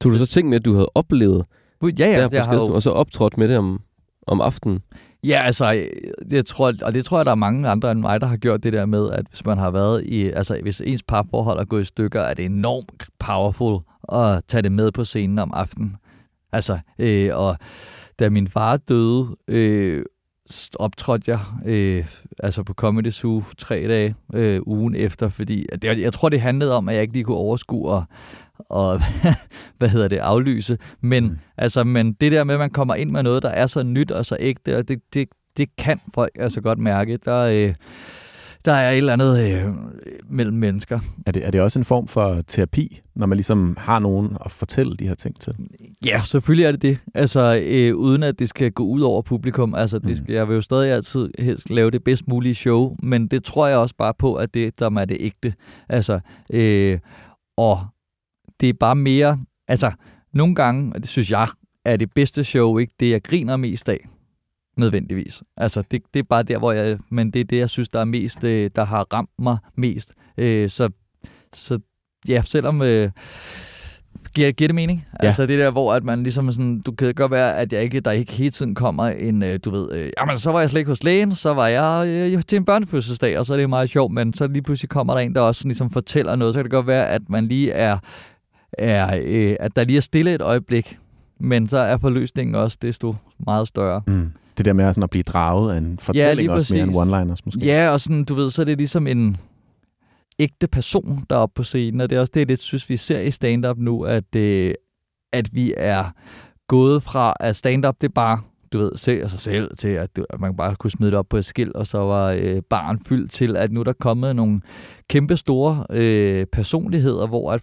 Tog du så ting med, at du havde oplevet Ja, ja, der på jeg har jo, og så optrådt med det om, om aftenen? Ja, altså, øh, det tror, og det tror jeg, der er mange andre end mig, der har gjort det der med, at hvis man har været i, altså hvis ens parforhold er gået i stykker, er det enormt powerful at tage det med på scenen om aftenen. Altså, øh, og da min far døde, øh, optrådte jeg øh, altså på Comedy Zoo tre dage øh, ugen efter, fordi det, jeg tror, det handlede om, at jeg ikke lige kunne overskue at og hvad hedder det, aflyse. Men, Mm. mm. altså, men det der med, at man kommer ind med noget, der er så nyt og så ægte, og det, det, det kan folk altså godt mærke. Der, øh, der er et eller andet øh, mellem mennesker. Er det, er det også en form for terapi, når man ligesom har nogen at fortælle de her ting til? Ja, selvfølgelig er det det. Altså, øh, uden at det skal gå ud over publikum. Altså, det Mm. skal, jeg vil jo stadig altid helst lave det bedst mulige show, men det tror jeg også bare på, at det, der er det ægte. Altså, øh, og det er bare mere... Altså, nogle gange, og det synes jeg, er det bedste show ikke det, jeg griner mest af. Nødvendigvis. Altså, det, det er bare der, hvor jeg... Men det er det, jeg synes, der er mest... Øh, der har ramt mig mest. Øh, så, så ja, selvom... Øh, Giver, giver det mening? Ja. Altså det der, hvor at man ligesom sådan, du kan godt være, at jeg ikke, der ikke hele tiden kommer en, øh, du ved, øh, jamen så var jeg slet ikke hos lægen, så var jeg øh, til en børnefødselsdag, og så er det meget sjovt, men så lige pludselig kommer der en, der også sådan ligesom fortæller noget, så kan det godt være, at man lige er, er øh, at der lige er stille et øjeblik, men så er forløsningen også desto meget større. Mm. Det der med sådan at blive draget af en fortælling lige også mere end one-liners måske. Ja, og sådan, du ved, så er det ligesom en ægte person, der er oppe på scenen, og det er også det, det synes vi ser i stand-up nu, at, øh, at vi er gået fra, at stand-up, det er bare, du ved, se sig selv, til at, du, man bare kunne smide det op på et skilt, og så var øh, barn fyldt til, at nu er der kommet nogle kæmpe store øh, personligheder, hvor at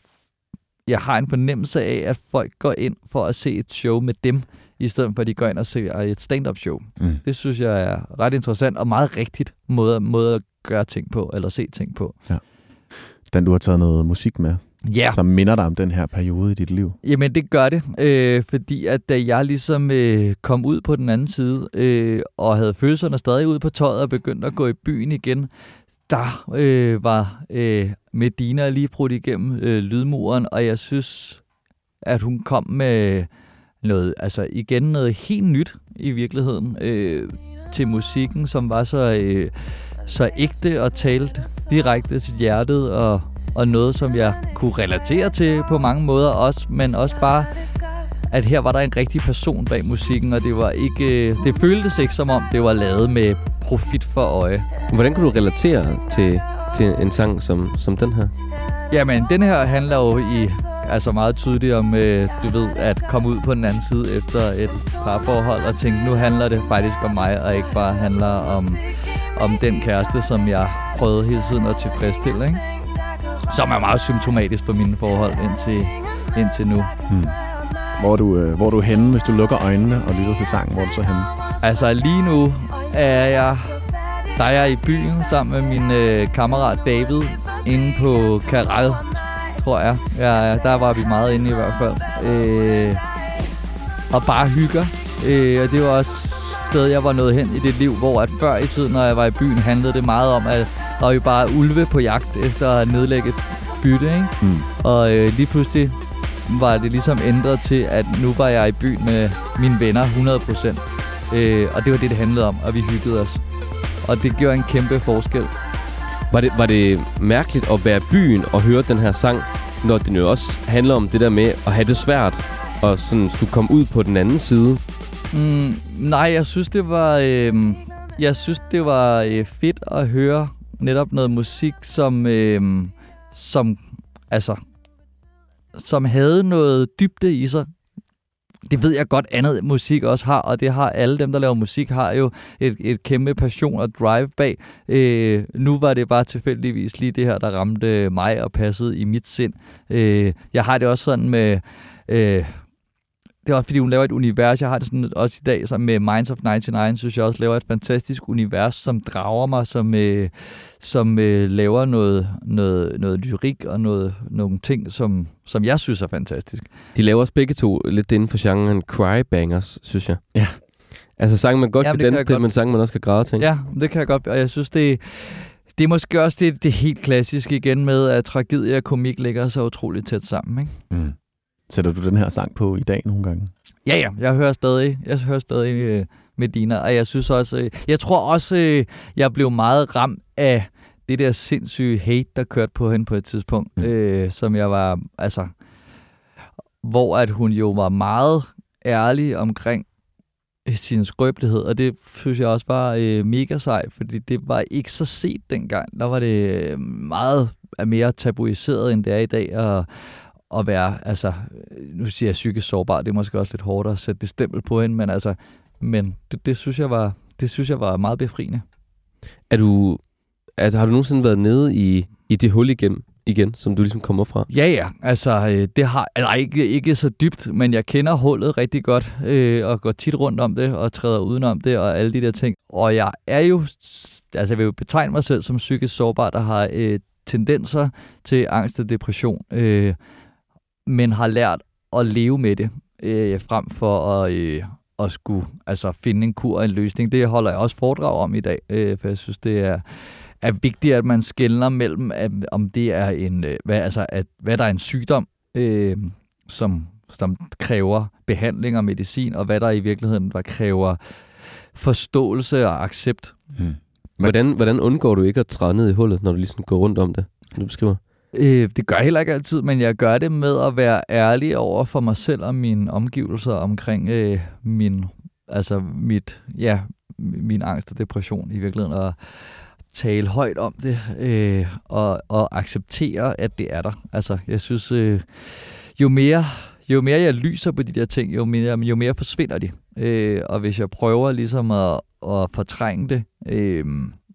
jeg har en fornemmelse af, at folk går ind for at se et show med dem, i stedet for at de går ind og ser et stand-up show. Mm. Det synes jeg er ret interessant og meget rigtigt måde, måde at gøre ting på, eller se ting på. Den, du har taget noget musik med, Ja, som minder dig om den her periode i dit liv. jamen det gør det, øh, fordi at da jeg ligesom øh, kom ud på den anden side, øh, og havde følelserne stadig ude på tøjet og begyndte at gå i byen igen, der øh, var øh, Medina lige brudt igennem øh, lydmuren, og jeg synes, at hun kom med noget, altså igen noget helt nyt i virkeligheden øh, til musikken, som var så, øh, så ægte og talt direkte til hjertet, og, og noget, som jeg kunne relatere til på mange måder også, men også bare, at her var der en rigtig person bag musikken, og det var ikke, øh, det føltes ikke som om, det var lavet med profit for øje. Hvordan kunne du relatere til, til en sang som, som den her? Jamen, den her handler jo i altså meget tydeligt om, øh, du ved, at komme ud på den anden side efter et parforhold og tænke, nu handler det faktisk om mig, og ikke bare handler om, om den kæreste, som jeg prøvede hele tiden at tilfredsstille, ikke? Som er meget symptomatisk for mine forhold indtil, indtil nu. Hmm. Hvor, er du, øh, hvor er du henne, hvis du lukker øjnene og lytter til sangen? Hvor er du så henne? Altså lige nu er jeg, der er jeg i byen sammen med min øh, kammerat David inde på Karal, tror jeg. Ja, der var vi meget inde i hvert fald. Øh, og bare hygger. Øh, og det var også sted, jeg var nået hen i det liv, hvor at før i tiden, når jeg var i byen, handlede det meget om, at der var jo bare ulve på jagt efter at nedlægge et bytte, ikke? Mm. Og øh, lige pludselig var det ligesom ændret til, at nu var jeg i byen med mine venner 100%. Øh, og det var det, det handlede om, og vi hyggede os. Og det gjorde en kæmpe forskel. Var det, var det mærkeligt at være i byen og høre den her sang, når den jo også handler om det der med at have det svært, og sådan skulle komme ud på den anden side? Mm, nej, jeg synes, det var... Øh, jeg synes, det var øh, fedt at høre netop noget musik, som... Øh, som altså som havde noget dybde i sig. Det ved jeg godt, andet musik også har, og det har alle dem, der laver musik, har jo et, et kæmpe passion og drive bag. Øh, nu var det bare tilfældigvis lige det her, der ramte mig og passede i mit sind. Øh, jeg har det også sådan med... Øh, det er også fordi, hun laver et univers. Jeg har det sådan også i dag som med Minds of 99, synes jeg også laver et fantastisk univers, som drager mig, som, øh, som øh, laver noget, noget, noget lyrik og noget, nogle ting, som, som jeg synes er fantastisk. De laver også begge to lidt inden for genren crybangers, synes jeg. Ja. Altså sang, man godt Jamen, kan danse til, godt. men sang, man også kan græde til. Ja, det kan jeg godt, og jeg synes, det, det er måske også det, det helt klassiske igen med, at tragedie og komik ligger så utroligt tæt sammen, ikke? Mm. Sætter du den her sang på i dag nogle gange? Ja, ja, jeg hører stadig, jeg hører stadig øh, Medina, og jeg synes også, øh, jeg tror også, øh, jeg blev meget ramt af det der sindssyge hate, der kørte på hende på et tidspunkt, Mm. øh, som jeg var, altså, hvor at hun jo var meget ærlig omkring sin skrøbelighed, og det synes jeg også var øh, mega sej, fordi det var ikke så set dengang. Der var det øh, meget mere tabuiseret, end det er i dag, og at være, altså, nu siger jeg psykisk sårbar, det er måske også lidt hårdt at sætte det stempel på hende, men altså, men det, det synes jeg var, det synes jeg var meget befriende. Er du, altså, har du nogensinde været nede i, i det hul igen, igen, som du ligesom kommer fra? Ja, ja, altså, øh, det har, altså ikke, ikke så dybt, men jeg kender hullet rigtig godt, øh, og går tit rundt om det, og træder udenom det, og alle de der ting. Og jeg er jo, altså jeg vil jo betegne mig selv som psykisk sårbar, der har øh, tendenser til angst og depression, øh, men har lært at leve med det, øh, frem for at, øh, at skulle altså, finde en kur og en løsning. Det holder jeg også foredrag om i dag, øh, for jeg synes, det er, er vigtigt, at man skældner mellem, at, om det er en, øh, hvad, altså, at, hvad der er en sygdom, øh, som, som kræver behandling og medicin, og hvad der i virkeligheden der kræver forståelse og accept. Hmm. Hvordan, hvordan undgår du ikke at træde ned i hullet, når du ligesom går rundt om det, som du beskriver? Øh, det gør jeg heller ikke altid, men jeg gør det med at være ærlig over for mig selv og mine omgivelser omkring øh, min, altså mit, ja, min angst og depression i virkeligheden, og tale højt om det, øh, og, og acceptere, at det er der. Altså, jeg synes, øh, jo mere jo mere jeg lyser på de der ting, jo mere, jo mere forsvinder de. Øh, og hvis jeg prøver ligesom at, at fortrænge det, øh,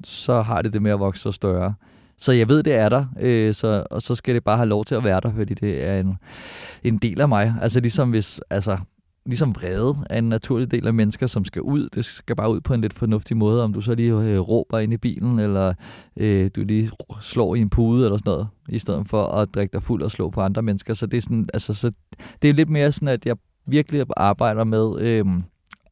så har det det med at vokse så større. Så jeg ved, det er der, øh, så, og så skal det bare have lov til at være der, fordi det er en, en del af mig. Altså ligesom hvis, altså, ligesom vrede er en naturlig del af mennesker, som skal ud. Det skal bare ud på en lidt fornuftig måde, om du så lige øh, råber ind i bilen, eller øh, du lige slår i en pude eller sådan noget, i stedet for at drikke dig fuld og slå på andre mennesker. Så det er, sådan, altså, så det er lidt mere sådan, at jeg virkelig arbejder med øh,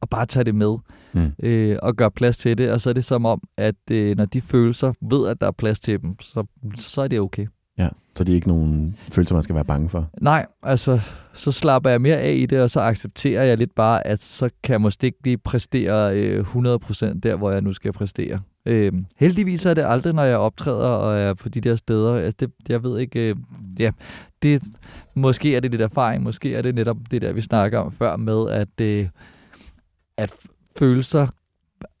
at bare tage det med Mm. øh, og gøre plads til det, og så er det som om, at øh, når de følelser ved, at der er plads til dem, så, så er det okay. Ja, så det er ikke nogen følelser, man skal være bange for. Nej, altså, så slapper jeg mere af i det, og så accepterer jeg lidt bare, at så kan jeg måske ikke lige præstere øh, 100% der, hvor jeg nu skal præstere. Øh, heldigvis er det aldrig, når jeg optræder og er på de der steder. Altså, det, jeg ved ikke, øh, ja, det, måske er det lidt erfaring, måske er det netop det der, vi snakker om før med, at, øh, at følelser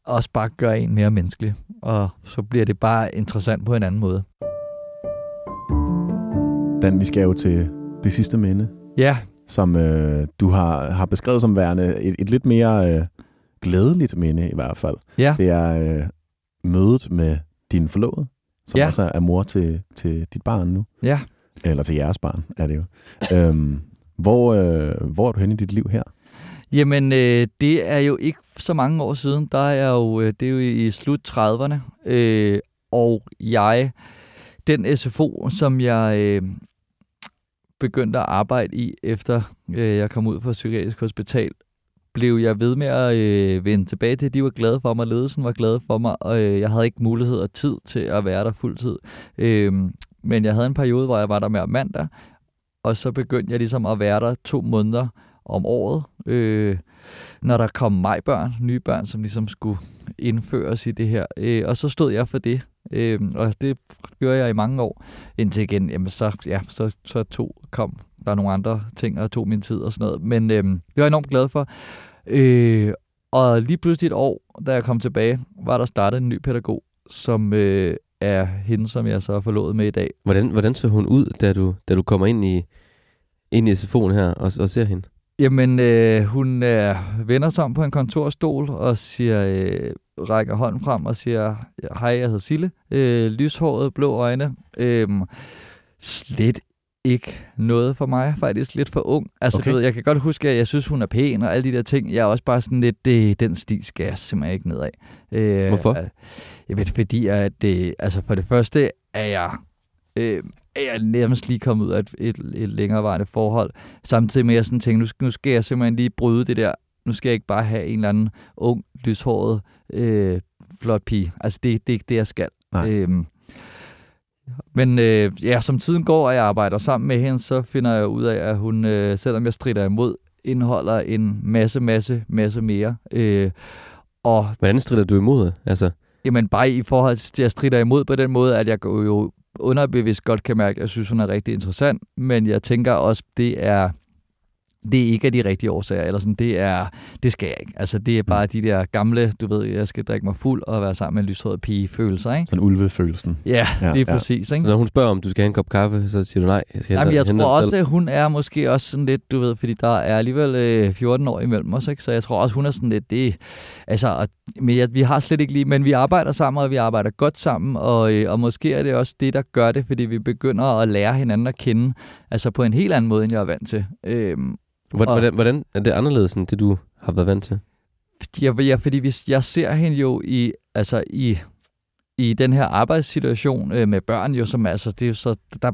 også bare gør en mere menneskelig, og så bliver det bare interessant på en anden måde. Dan, vi skal jo til det sidste minde, Ja, som øh, du har, har beskrevet som værende et, et lidt mere øh, glædeligt minde i hvert fald. ja. Det er øh, mødet med din forlovede, som Ja. også er mor til, til dit barn nu. Ja. Eller til jeres barn, er det jo. øhm, hvor, øh, hvor er du henne i dit liv her? Jamen, øh, det er jo ikke så mange år siden. Der er jo, øh, det er jo i slut 30'erne. Øh, og jeg, den SFO, som jeg øh, begyndte at arbejde i, efter øh, jeg kom ud fra Psykiatrisk Hospital, blev jeg ved med at øh, vende tilbage til. De var glade for mig, ledelsen var glade for mig, og øh, jeg havde ikke mulighed og tid til at være der fuldtid. Øh, men jeg havde en periode, hvor jeg var der med mandag, og så begyndte jeg ligesom at være der to måneder om året, øh, når der kom majbørn, børn, nye børn, som ligesom skulle indføres i det her. Øh, og så stod jeg for det, øh, og det gjorde jeg i mange år, indtil igen, jamen så, ja, så, så to kom der nogle andre ting og tog min tid og sådan noget. Men øh, det var jeg enormt glad for. Øh, og lige pludselig et år, da jeg kom tilbage, var der startet en ny pædagog, som øh, er hende, som jeg så er forlovet med i dag. Hvordan, hvordan så hun ud, da du, da du kommer ind i, ind i SFO'en her og, og ser hende? Jamen, øh, hun øh, vender sig om på en kontorstol og siger, øh, rækker hånden frem og siger, hej, jeg hedder Sille, øh, lyshåret, blå øjne, øh, slet ikke noget for mig, faktisk lidt for ung. Altså, okay. du ved, jeg kan godt huske, at jeg synes, hun er pæn og alle de der ting. Jeg er også bare sådan lidt, det, den stil skal jeg simpelthen ikke nedad. Øh, Hvorfor? Jeg ved, fordi at det, altså for det første er jeg, øh, er jeg nærmest lige kommet ud af et, et, et længerevarende forhold. Samtidig med, at jeg sådan tænker, nu, nu skal jeg simpelthen lige bryde det der. Nu skal jeg ikke bare have en eller anden ung, lyshåret, øh, flot pige. Altså, det, det er ikke det, jeg skal. Nej. Øhm, men øh, ja, som tiden går, og jeg arbejder sammen med hende, så finder jeg ud af, at hun, øh, selvom jeg strider imod, indeholder en masse, masse, masse mere. Øh, og Hvordan strider du imod? Altså? Jamen bare i forhold til, at jeg strider imod på den måde, at jeg jo underbevidst godt kan mærke, at jeg synes, hun er rigtig interessant, men jeg tænker også, det er det er ikke af de rigtige årsager, eller sådan, det er, det skal jeg ikke. Altså, det er bare mm. de der gamle, du ved, jeg skal drikke mig fuld og være sammen med en lyshåret pige følelser, ikke? Sådan ulvefølelsen. Ja, ja lige ja. præcis, ikke? Så når hun spørger, om du skal have en kop kaffe, så siger du nej. Jeg, Jamen, jeg tror også, at hun er måske også sådan lidt, du ved, fordi der er alligevel øh, 14 år imellem os, ikke? Så jeg tror også, hun er sådan lidt, det, altså, og, men jeg, vi har slet ikke lige, men vi arbejder sammen, og vi arbejder godt sammen, og, øh, og måske er det også det, der gør det, fordi vi begynder at lære hinanden at kende, altså på en helt anden måde, end jeg er vant til. Øh, Hvordan, hvordan er det anderledes end det, du har været vant til? Ja, ja fordi hvis jeg ser hende jo i, altså i, i den her arbejdssituation øh, med børn, jo, som altså, det er jo så, der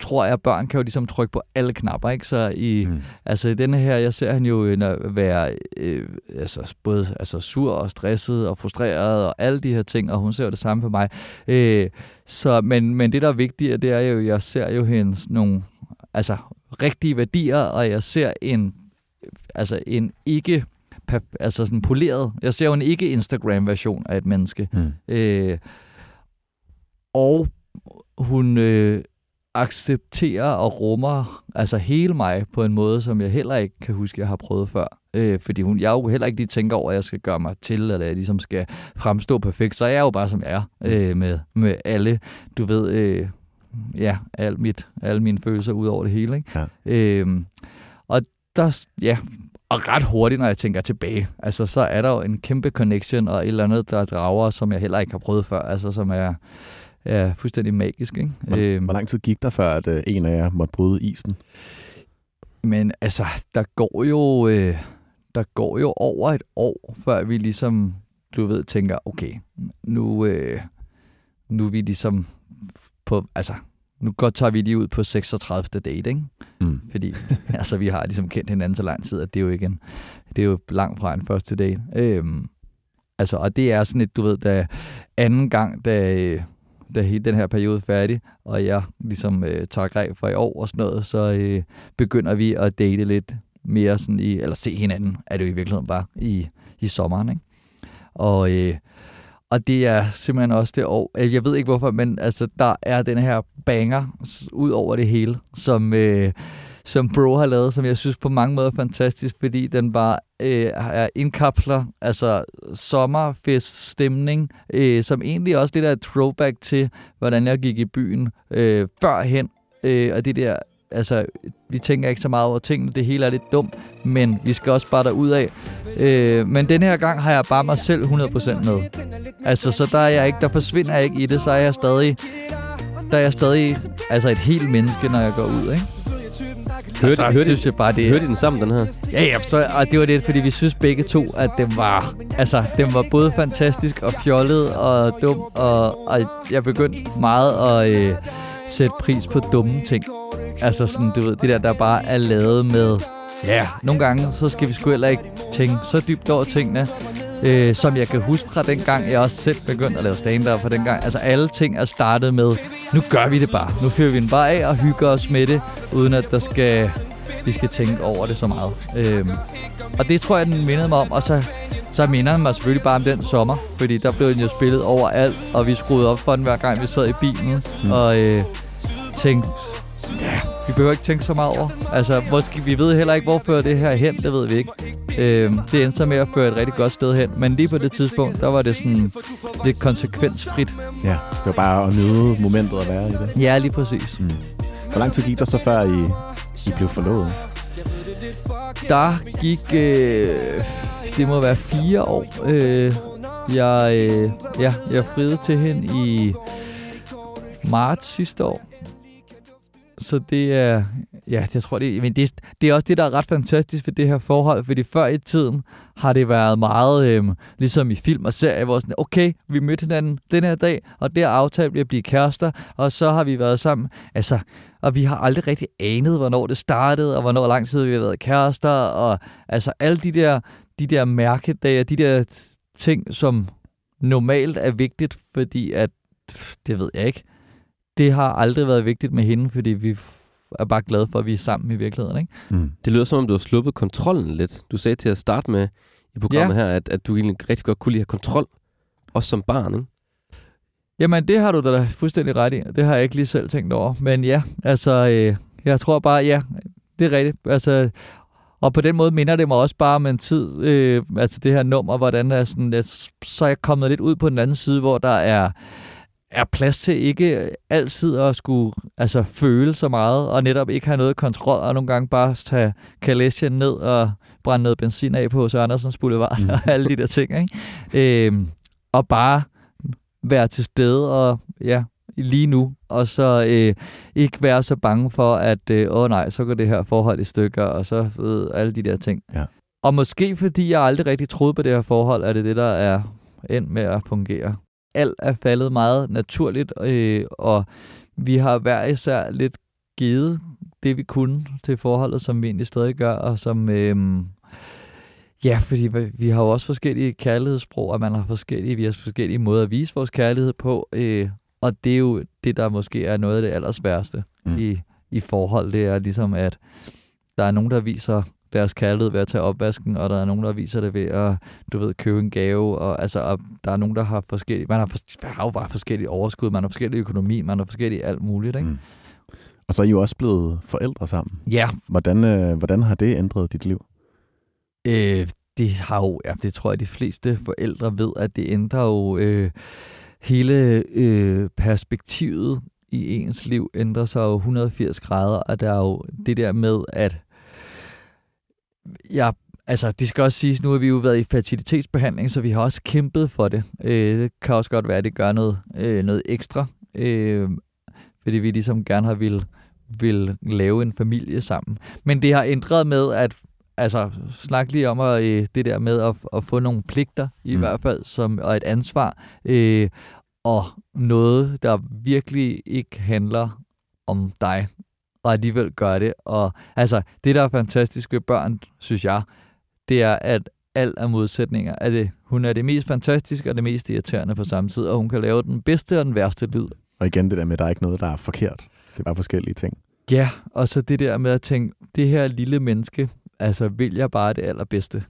tror jeg, at børn kan jo ligesom trykke på alle knapper, ikke? Så i, mm. altså i denne her, jeg ser hende jo være øh, altså, både altså, sur og stresset og frustreret og alle de her ting, og hun ser jo det samme for mig. Øh, så, men, men det, der er vigtigt, det er jo, jeg ser jo hendes nogle, altså rigtige værdier, og jeg ser en, altså en ikke altså sådan poleret. Jeg ser jo en ikke Instagram-version af et menneske. Mm. Øh, og hun øh, accepterer og rummer altså hele mig på en måde, som jeg heller ikke kan huske, jeg har prøvet før. Øh, fordi hun, jeg jo heller ikke lige tænker over, at jeg skal gøre mig til, eller jeg ligesom skal fremstå perfekt. Så jeg er jo bare, som jeg er, mm. øh, med, med alle, du ved, øh, ja, al mit, alle mine følelser ud over det hele. Ikke? Ja. Øhm, og der, ja, og ret hurtigt, når jeg tænker tilbage, altså så er der jo en kæmpe connection og et eller andet, der drager, som jeg heller ikke har prøvet før, altså som er, er fuldstændig magisk. Ikke? Hvor, øhm, hvor lang tid gik der før, at uh, en af jer måtte bryde isen? Men altså, der går jo, øh, der går jo over et år, før vi ligesom, du ved, tænker, okay, nu, øh, nu er vi ligesom på, altså, nu godt tager vi lige ud på 36. date, ikke? Mm. Fordi altså, vi har ligesom kendt hinanden så lang tid, at det er jo ikke en, det er jo langt fra en første date. Øhm, altså, og det er sådan et, du ved, da anden gang, da, da hele den her periode er færdig, og jeg ligesom øh, tager greb for i år og sådan noget, så øh, begynder vi at date lidt mere sådan i, eller se hinanden, er det jo i virkeligheden bare i, i sommeren, ikke? Og øh, og det er simpelthen også det år, jeg ved ikke hvorfor, men altså, der er den her banger ud over det hele, som, øh, som Bro har lavet, som jeg synes på mange måder er fantastisk, fordi den bare øh, er indkapsler, altså sommerfest stemning, øh, som egentlig også lidt er et throwback til, hvordan jeg gik i byen øh, førhen, øh, og det der altså, vi tænker ikke så meget over tingene, det hele er lidt dumt, men vi skal også bare derud af. Øh, men den her gang har jeg bare mig selv 100% med. Altså, så der er jeg ikke, der forsvinder jeg ikke i det, så er jeg stadig, der er jeg stadig altså et helt menneske, når jeg går ud, ikke? Hørte, altså, hørte, synes bare, det, hørte I den sammen, den her? Ja, ja, så, og det var det, fordi vi synes begge to, at den var, altså, den var både fantastisk og fjollet og dum, og, og jeg begyndte meget at øh, sætte pris på dumme ting. Altså sådan, du ved, det der, der bare er lavet med... Ja, nogle gange, så skal vi sgu heller ikke tænke så dybt over tingene. Øh, som jeg kan huske fra den gang, jeg også selv begyndte at lave stand-up for den gang. Altså alle ting er startet med, nu gør vi det bare. Nu fyrer vi den bare af og hygger os med det, uden at der skal, vi skal tænke over det så meget. Øh, og det tror jeg, den mindede mig om. Og så, så minder den mig selvfølgelig bare om den sommer, fordi der blev den jo spillet overalt, og vi skruede op for den hver gang, vi sad i bilen. Mm. Og øh, tænkte, Ja, vi behøver ikke tænke så meget over. Altså, måske, vi ved heller ikke, hvor fører det her hen, det ved vi ikke. Øh, det endte så med at føre et rigtig godt sted hen, men lige på det tidspunkt, der var det sådan lidt konsekvensfrit. Ja, det var bare at nyde momentet at være i det. Ja, lige præcis. Mm. Hvor lang tid gik der så før I, I blev forlovet? Der gik, øh, det må være fire år. Øh, jeg, øh, ja, jeg friede til hende i marts sidste år. Så det er, ja, jeg tror, det, men det, det er også det, der er ret fantastisk ved det her forhold, fordi før i tiden har det været meget, øh, ligesom i film og serier, hvor sådan, okay, vi mødte hinanden den her dag, og der aftalte vi at blive kærester, og så har vi været sammen. Altså, og vi har aldrig rigtig anet, hvornår det startede, og hvornår lang tid vi har været kærester, og altså alle de der, de der mærkedage, de der ting, som normalt er vigtigt, fordi at, det ved jeg ikke, det har aldrig været vigtigt med hende, fordi vi er bare glade for, at vi er sammen i virkeligheden. Ikke? Mm. Det lyder som om, du har sluppet kontrollen lidt. Du sagde til at starte med i programmet ja. her, at, at du egentlig rigtig godt kunne lide at have kontrol, også som barn, ikke? Jamen, det har du da fuldstændig ret i. Det har jeg ikke lige selv tænkt over. Men ja, altså, øh, jeg tror bare, ja, det er rigtigt. Altså, og på den måde minder det mig også bare om en tid, øh, altså det her nummer, hvordan er sådan, at, så er jeg kommet lidt ud på den anden side, hvor der er, er plads til ikke altid at skulle altså, føle så meget, og netop ikke have noget kontrol, og nogle gange bare tage kalesjen ned og brænde noget benzin af på Søren Andersens Boulevard, mm. og alle de der ting. Ikke? Øh, og bare være til stede og ja, lige nu, og så øh, ikke være så bange for, at øh, åh nej, så går det her forhold i stykker, og så ved alle de der ting. Ja. Og måske fordi jeg aldrig rigtig troede på det her forhold, er det det, der er endt med at fungere. Alt er faldet meget naturligt, øh, og vi har hver især lidt givet det, vi kunne til forholdet, som vi egentlig stadig gør, og som... Øh, Ja, fordi vi har jo også forskellige kærlighedssprog, og man har forskellige, vi har forskellige måder at vise vores kærlighed på. Øh, og det er jo det, der måske er noget af det allersværeste mm. i, i forhold. Det er ligesom, at der er nogen, der viser deres kærlighed ved at tage opvasken, og der er nogen, der viser det ved at, du ved, købe en gave, og altså, og der er nogen, der har forskellige, man har, for, man har jo bare forskellige overskud, man har forskellige økonomi, man har forskellige alt muligt, ikke? Mm. Og så er I jo også blevet forældre sammen. Ja. Hvordan, øh, hvordan har det ændret dit liv? Øh, det har jo, ja, det tror jeg, de fleste forældre ved, at det ændrer jo øh, hele øh, perspektivet i ens liv ændrer sig jo 180 grader, og der er jo det der med, at jeg Altså, det skal også siges, nu har vi jo været i fertilitetsbehandling, så vi har også kæmpet for det. Øh, det kan også godt være, at det gør noget, øh, noget ekstra, øh, fordi vi ligesom gerne har vil, vil lave en familie sammen. Men det har ændret med, at altså, snak lige om at, øh, det der med at, at få nogle pligter, i mm. hvert fald, som, og et ansvar, øh, og noget, der virkelig ikke handler om dig, og alligevel gør det. Og altså, det, der er fantastisk ved børn, synes jeg, det er, at alt er modsætninger. At det, hun er det mest fantastiske og det mest irriterende på samme tid, og hun kan lave den bedste og den værste lyd. Og igen det der med, at der er ikke noget, der er forkert. Det er bare forskellige ting. Ja, og så det der med at tænke, det her lille menneske, altså vil jeg bare det allerbedste.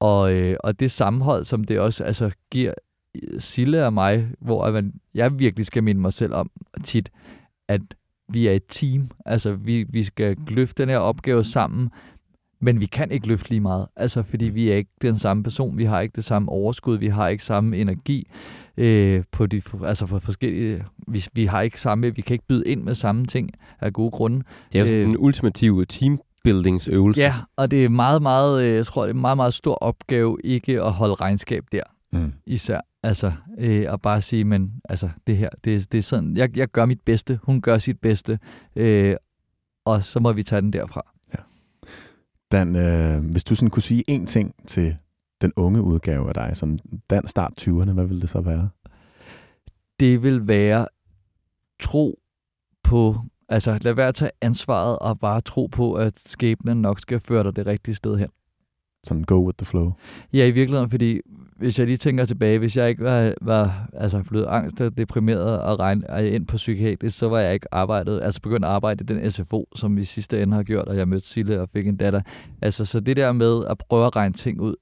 Og, øh, og det sammenhold, som det også altså, giver øh, Sille og mig, hvor man, jeg virkelig skal minde mig selv om tit, at vi er et team. Altså, vi, vi skal løfte den her opgave sammen, men vi kan ikke løfte lige meget. Altså, fordi vi er ikke den samme person, vi har ikke det samme overskud, vi har ikke samme energi øh, på de, altså på forskellige, vi, vi har ikke samme, vi kan ikke byde ind med samme ting af gode grunde. Det er jo øh, en ultimativ team buildingsøvelse. Ja, og det er meget, meget, øh, jeg tror, det er en meget, meget stor opgave ikke at holde regnskab der. Mm. Især. Altså, øh, at bare sige, men altså, det her, det, det er sådan, jeg, jeg gør mit bedste, hun gør sit bedste, øh, og så må vi tage den derfra. Ja. Dan, øh, hvis du sådan kunne sige én ting til den unge udgave af dig, sådan Dan start 20'erne, hvad vil det så være? Det vil være tro på Altså, lad være at tage ansvaret og bare tro på, at skæbnen nok skal føre dig det rigtige sted hen. Sådan go with the flow. Ja, i virkeligheden, fordi hvis jeg lige tænker tilbage, hvis jeg ikke var, var altså blevet angst og deprimeret og regn, ind på psykiatrisk, så var jeg ikke arbejdet, altså begyndt at arbejde i den SFO, som vi sidste ende har gjort, og jeg mødte Sille og fik en datter. Altså, så det der med at prøve at regne ting ud,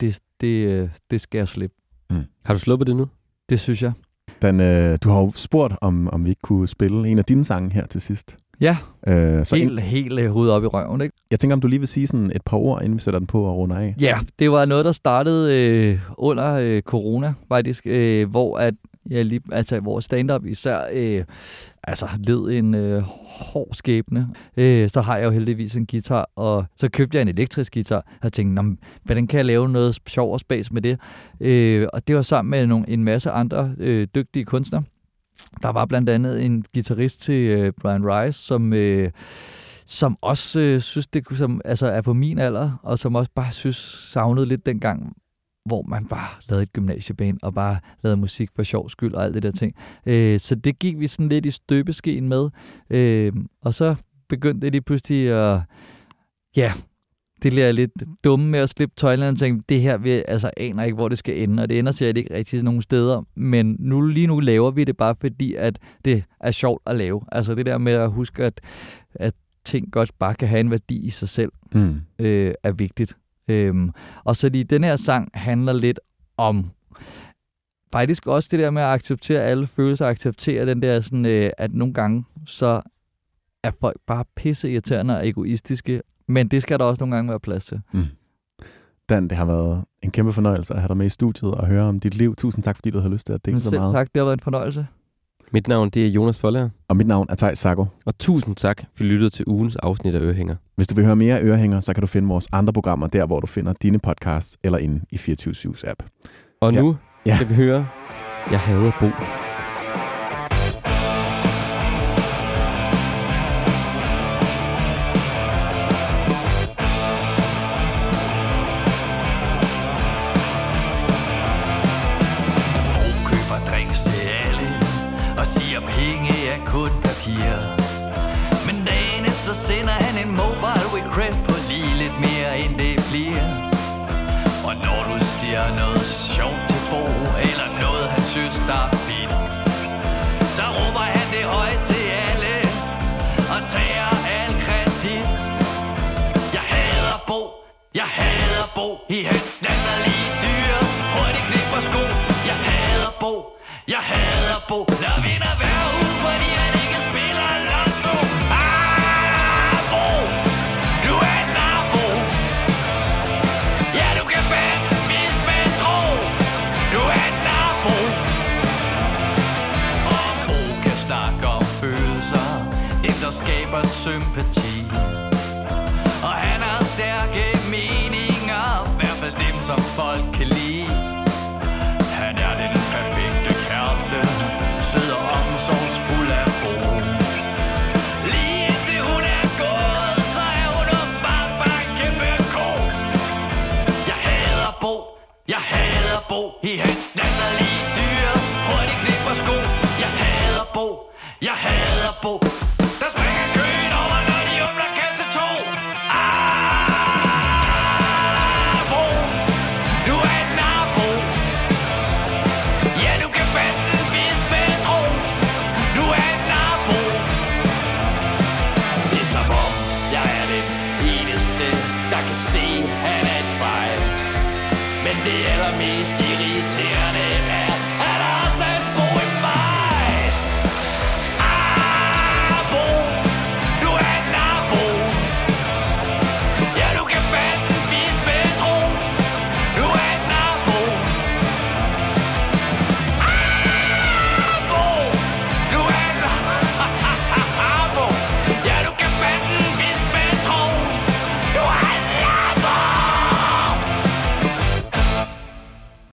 det, det, det skal jeg slippe. Mm. Har du sluppet det nu? Det synes jeg. Dan, øh, du har jo spurgt, om, om vi ikke kunne spille en af dine sange her til sidst. Ja, Øh, så helt, helt øh, hovedet op i røven, ikke? Jeg tænker, om du lige vil sige sådan et par ord, inden vi sætter den på og runder af. Ja, det var noget, der startede øh, under øh, corona, faktisk, øh, hvor at ja, lige, altså, vores stand-up især øh, altså, led en øh, hård skæbne. Øh, så har jeg jo heldigvis en guitar, og så købte jeg en elektrisk guitar, og tænkte, "Nå, hvordan kan jeg lave noget sjov og spas med det? Øh, og det var sammen med nogle, en masse andre øh, dygtige kunstnere. Der var blandt andet en guitarist til øh, Brian Rice, som... Øh, som også øh, synes, det som, altså, er på min alder, og som også bare synes savnede lidt dengang, hvor man bare lavede et gymnasieband, og bare lavede musik for sjov skyld og alt det der ting. Øh, så det gik vi sådan lidt i støbeskeen med, øh, og så begyndte det lige pludselig at, ja, det bliver lidt dumme med at slippe tøjlerne og tænke, det her, vi altså aner ikke, hvor det skal ende, og det ender sikkert ikke rigtig nogen steder, men nu, lige nu laver vi det bare fordi, at det er sjovt at lave. Altså det der med at huske, at, at ting godt bare kan have en værdi i sig selv, Mm. øh, er vigtigt. Øhm, og så lige, den her sang handler lidt om faktisk også det der med at acceptere alle følelser, acceptere den der sådan, øh, at nogle gange så er folk bare pisse irriterende og egoistiske, men det skal der også nogle gange være plads til. Dan, det har været en kæmpe fornøjelse at have dig med i studiet og høre om dit liv. Tusind tak, fordi du havde lyst til at dele Men så selv meget. tak, det har været en fornøjelse. Mit navn det er Jonas Folger, Og mit navn er Thijs Sago. og tusind tak, for lyttede til ugens afsnit af Ørehænger. Hvis du vil høre mere ørehænger, så kan du finde vores andre programmer der, hvor du finder dine podcasts eller inde i 24-7's app. Og Ja. nu Ja. skal vi høre, Jeg hader. Bo I hans latterlige dyr. Hurtigt klip og sko. Jeg hader Bo. Jeg hader Bo. Der vinder hver uge Fordi han ikke spiller lotto. Ah, Bo Du er en narbo Ja, du kan hvis man tror Du er en narbo Og Bo kan snakke om følelser. Dem der skaber sympati. couple. He had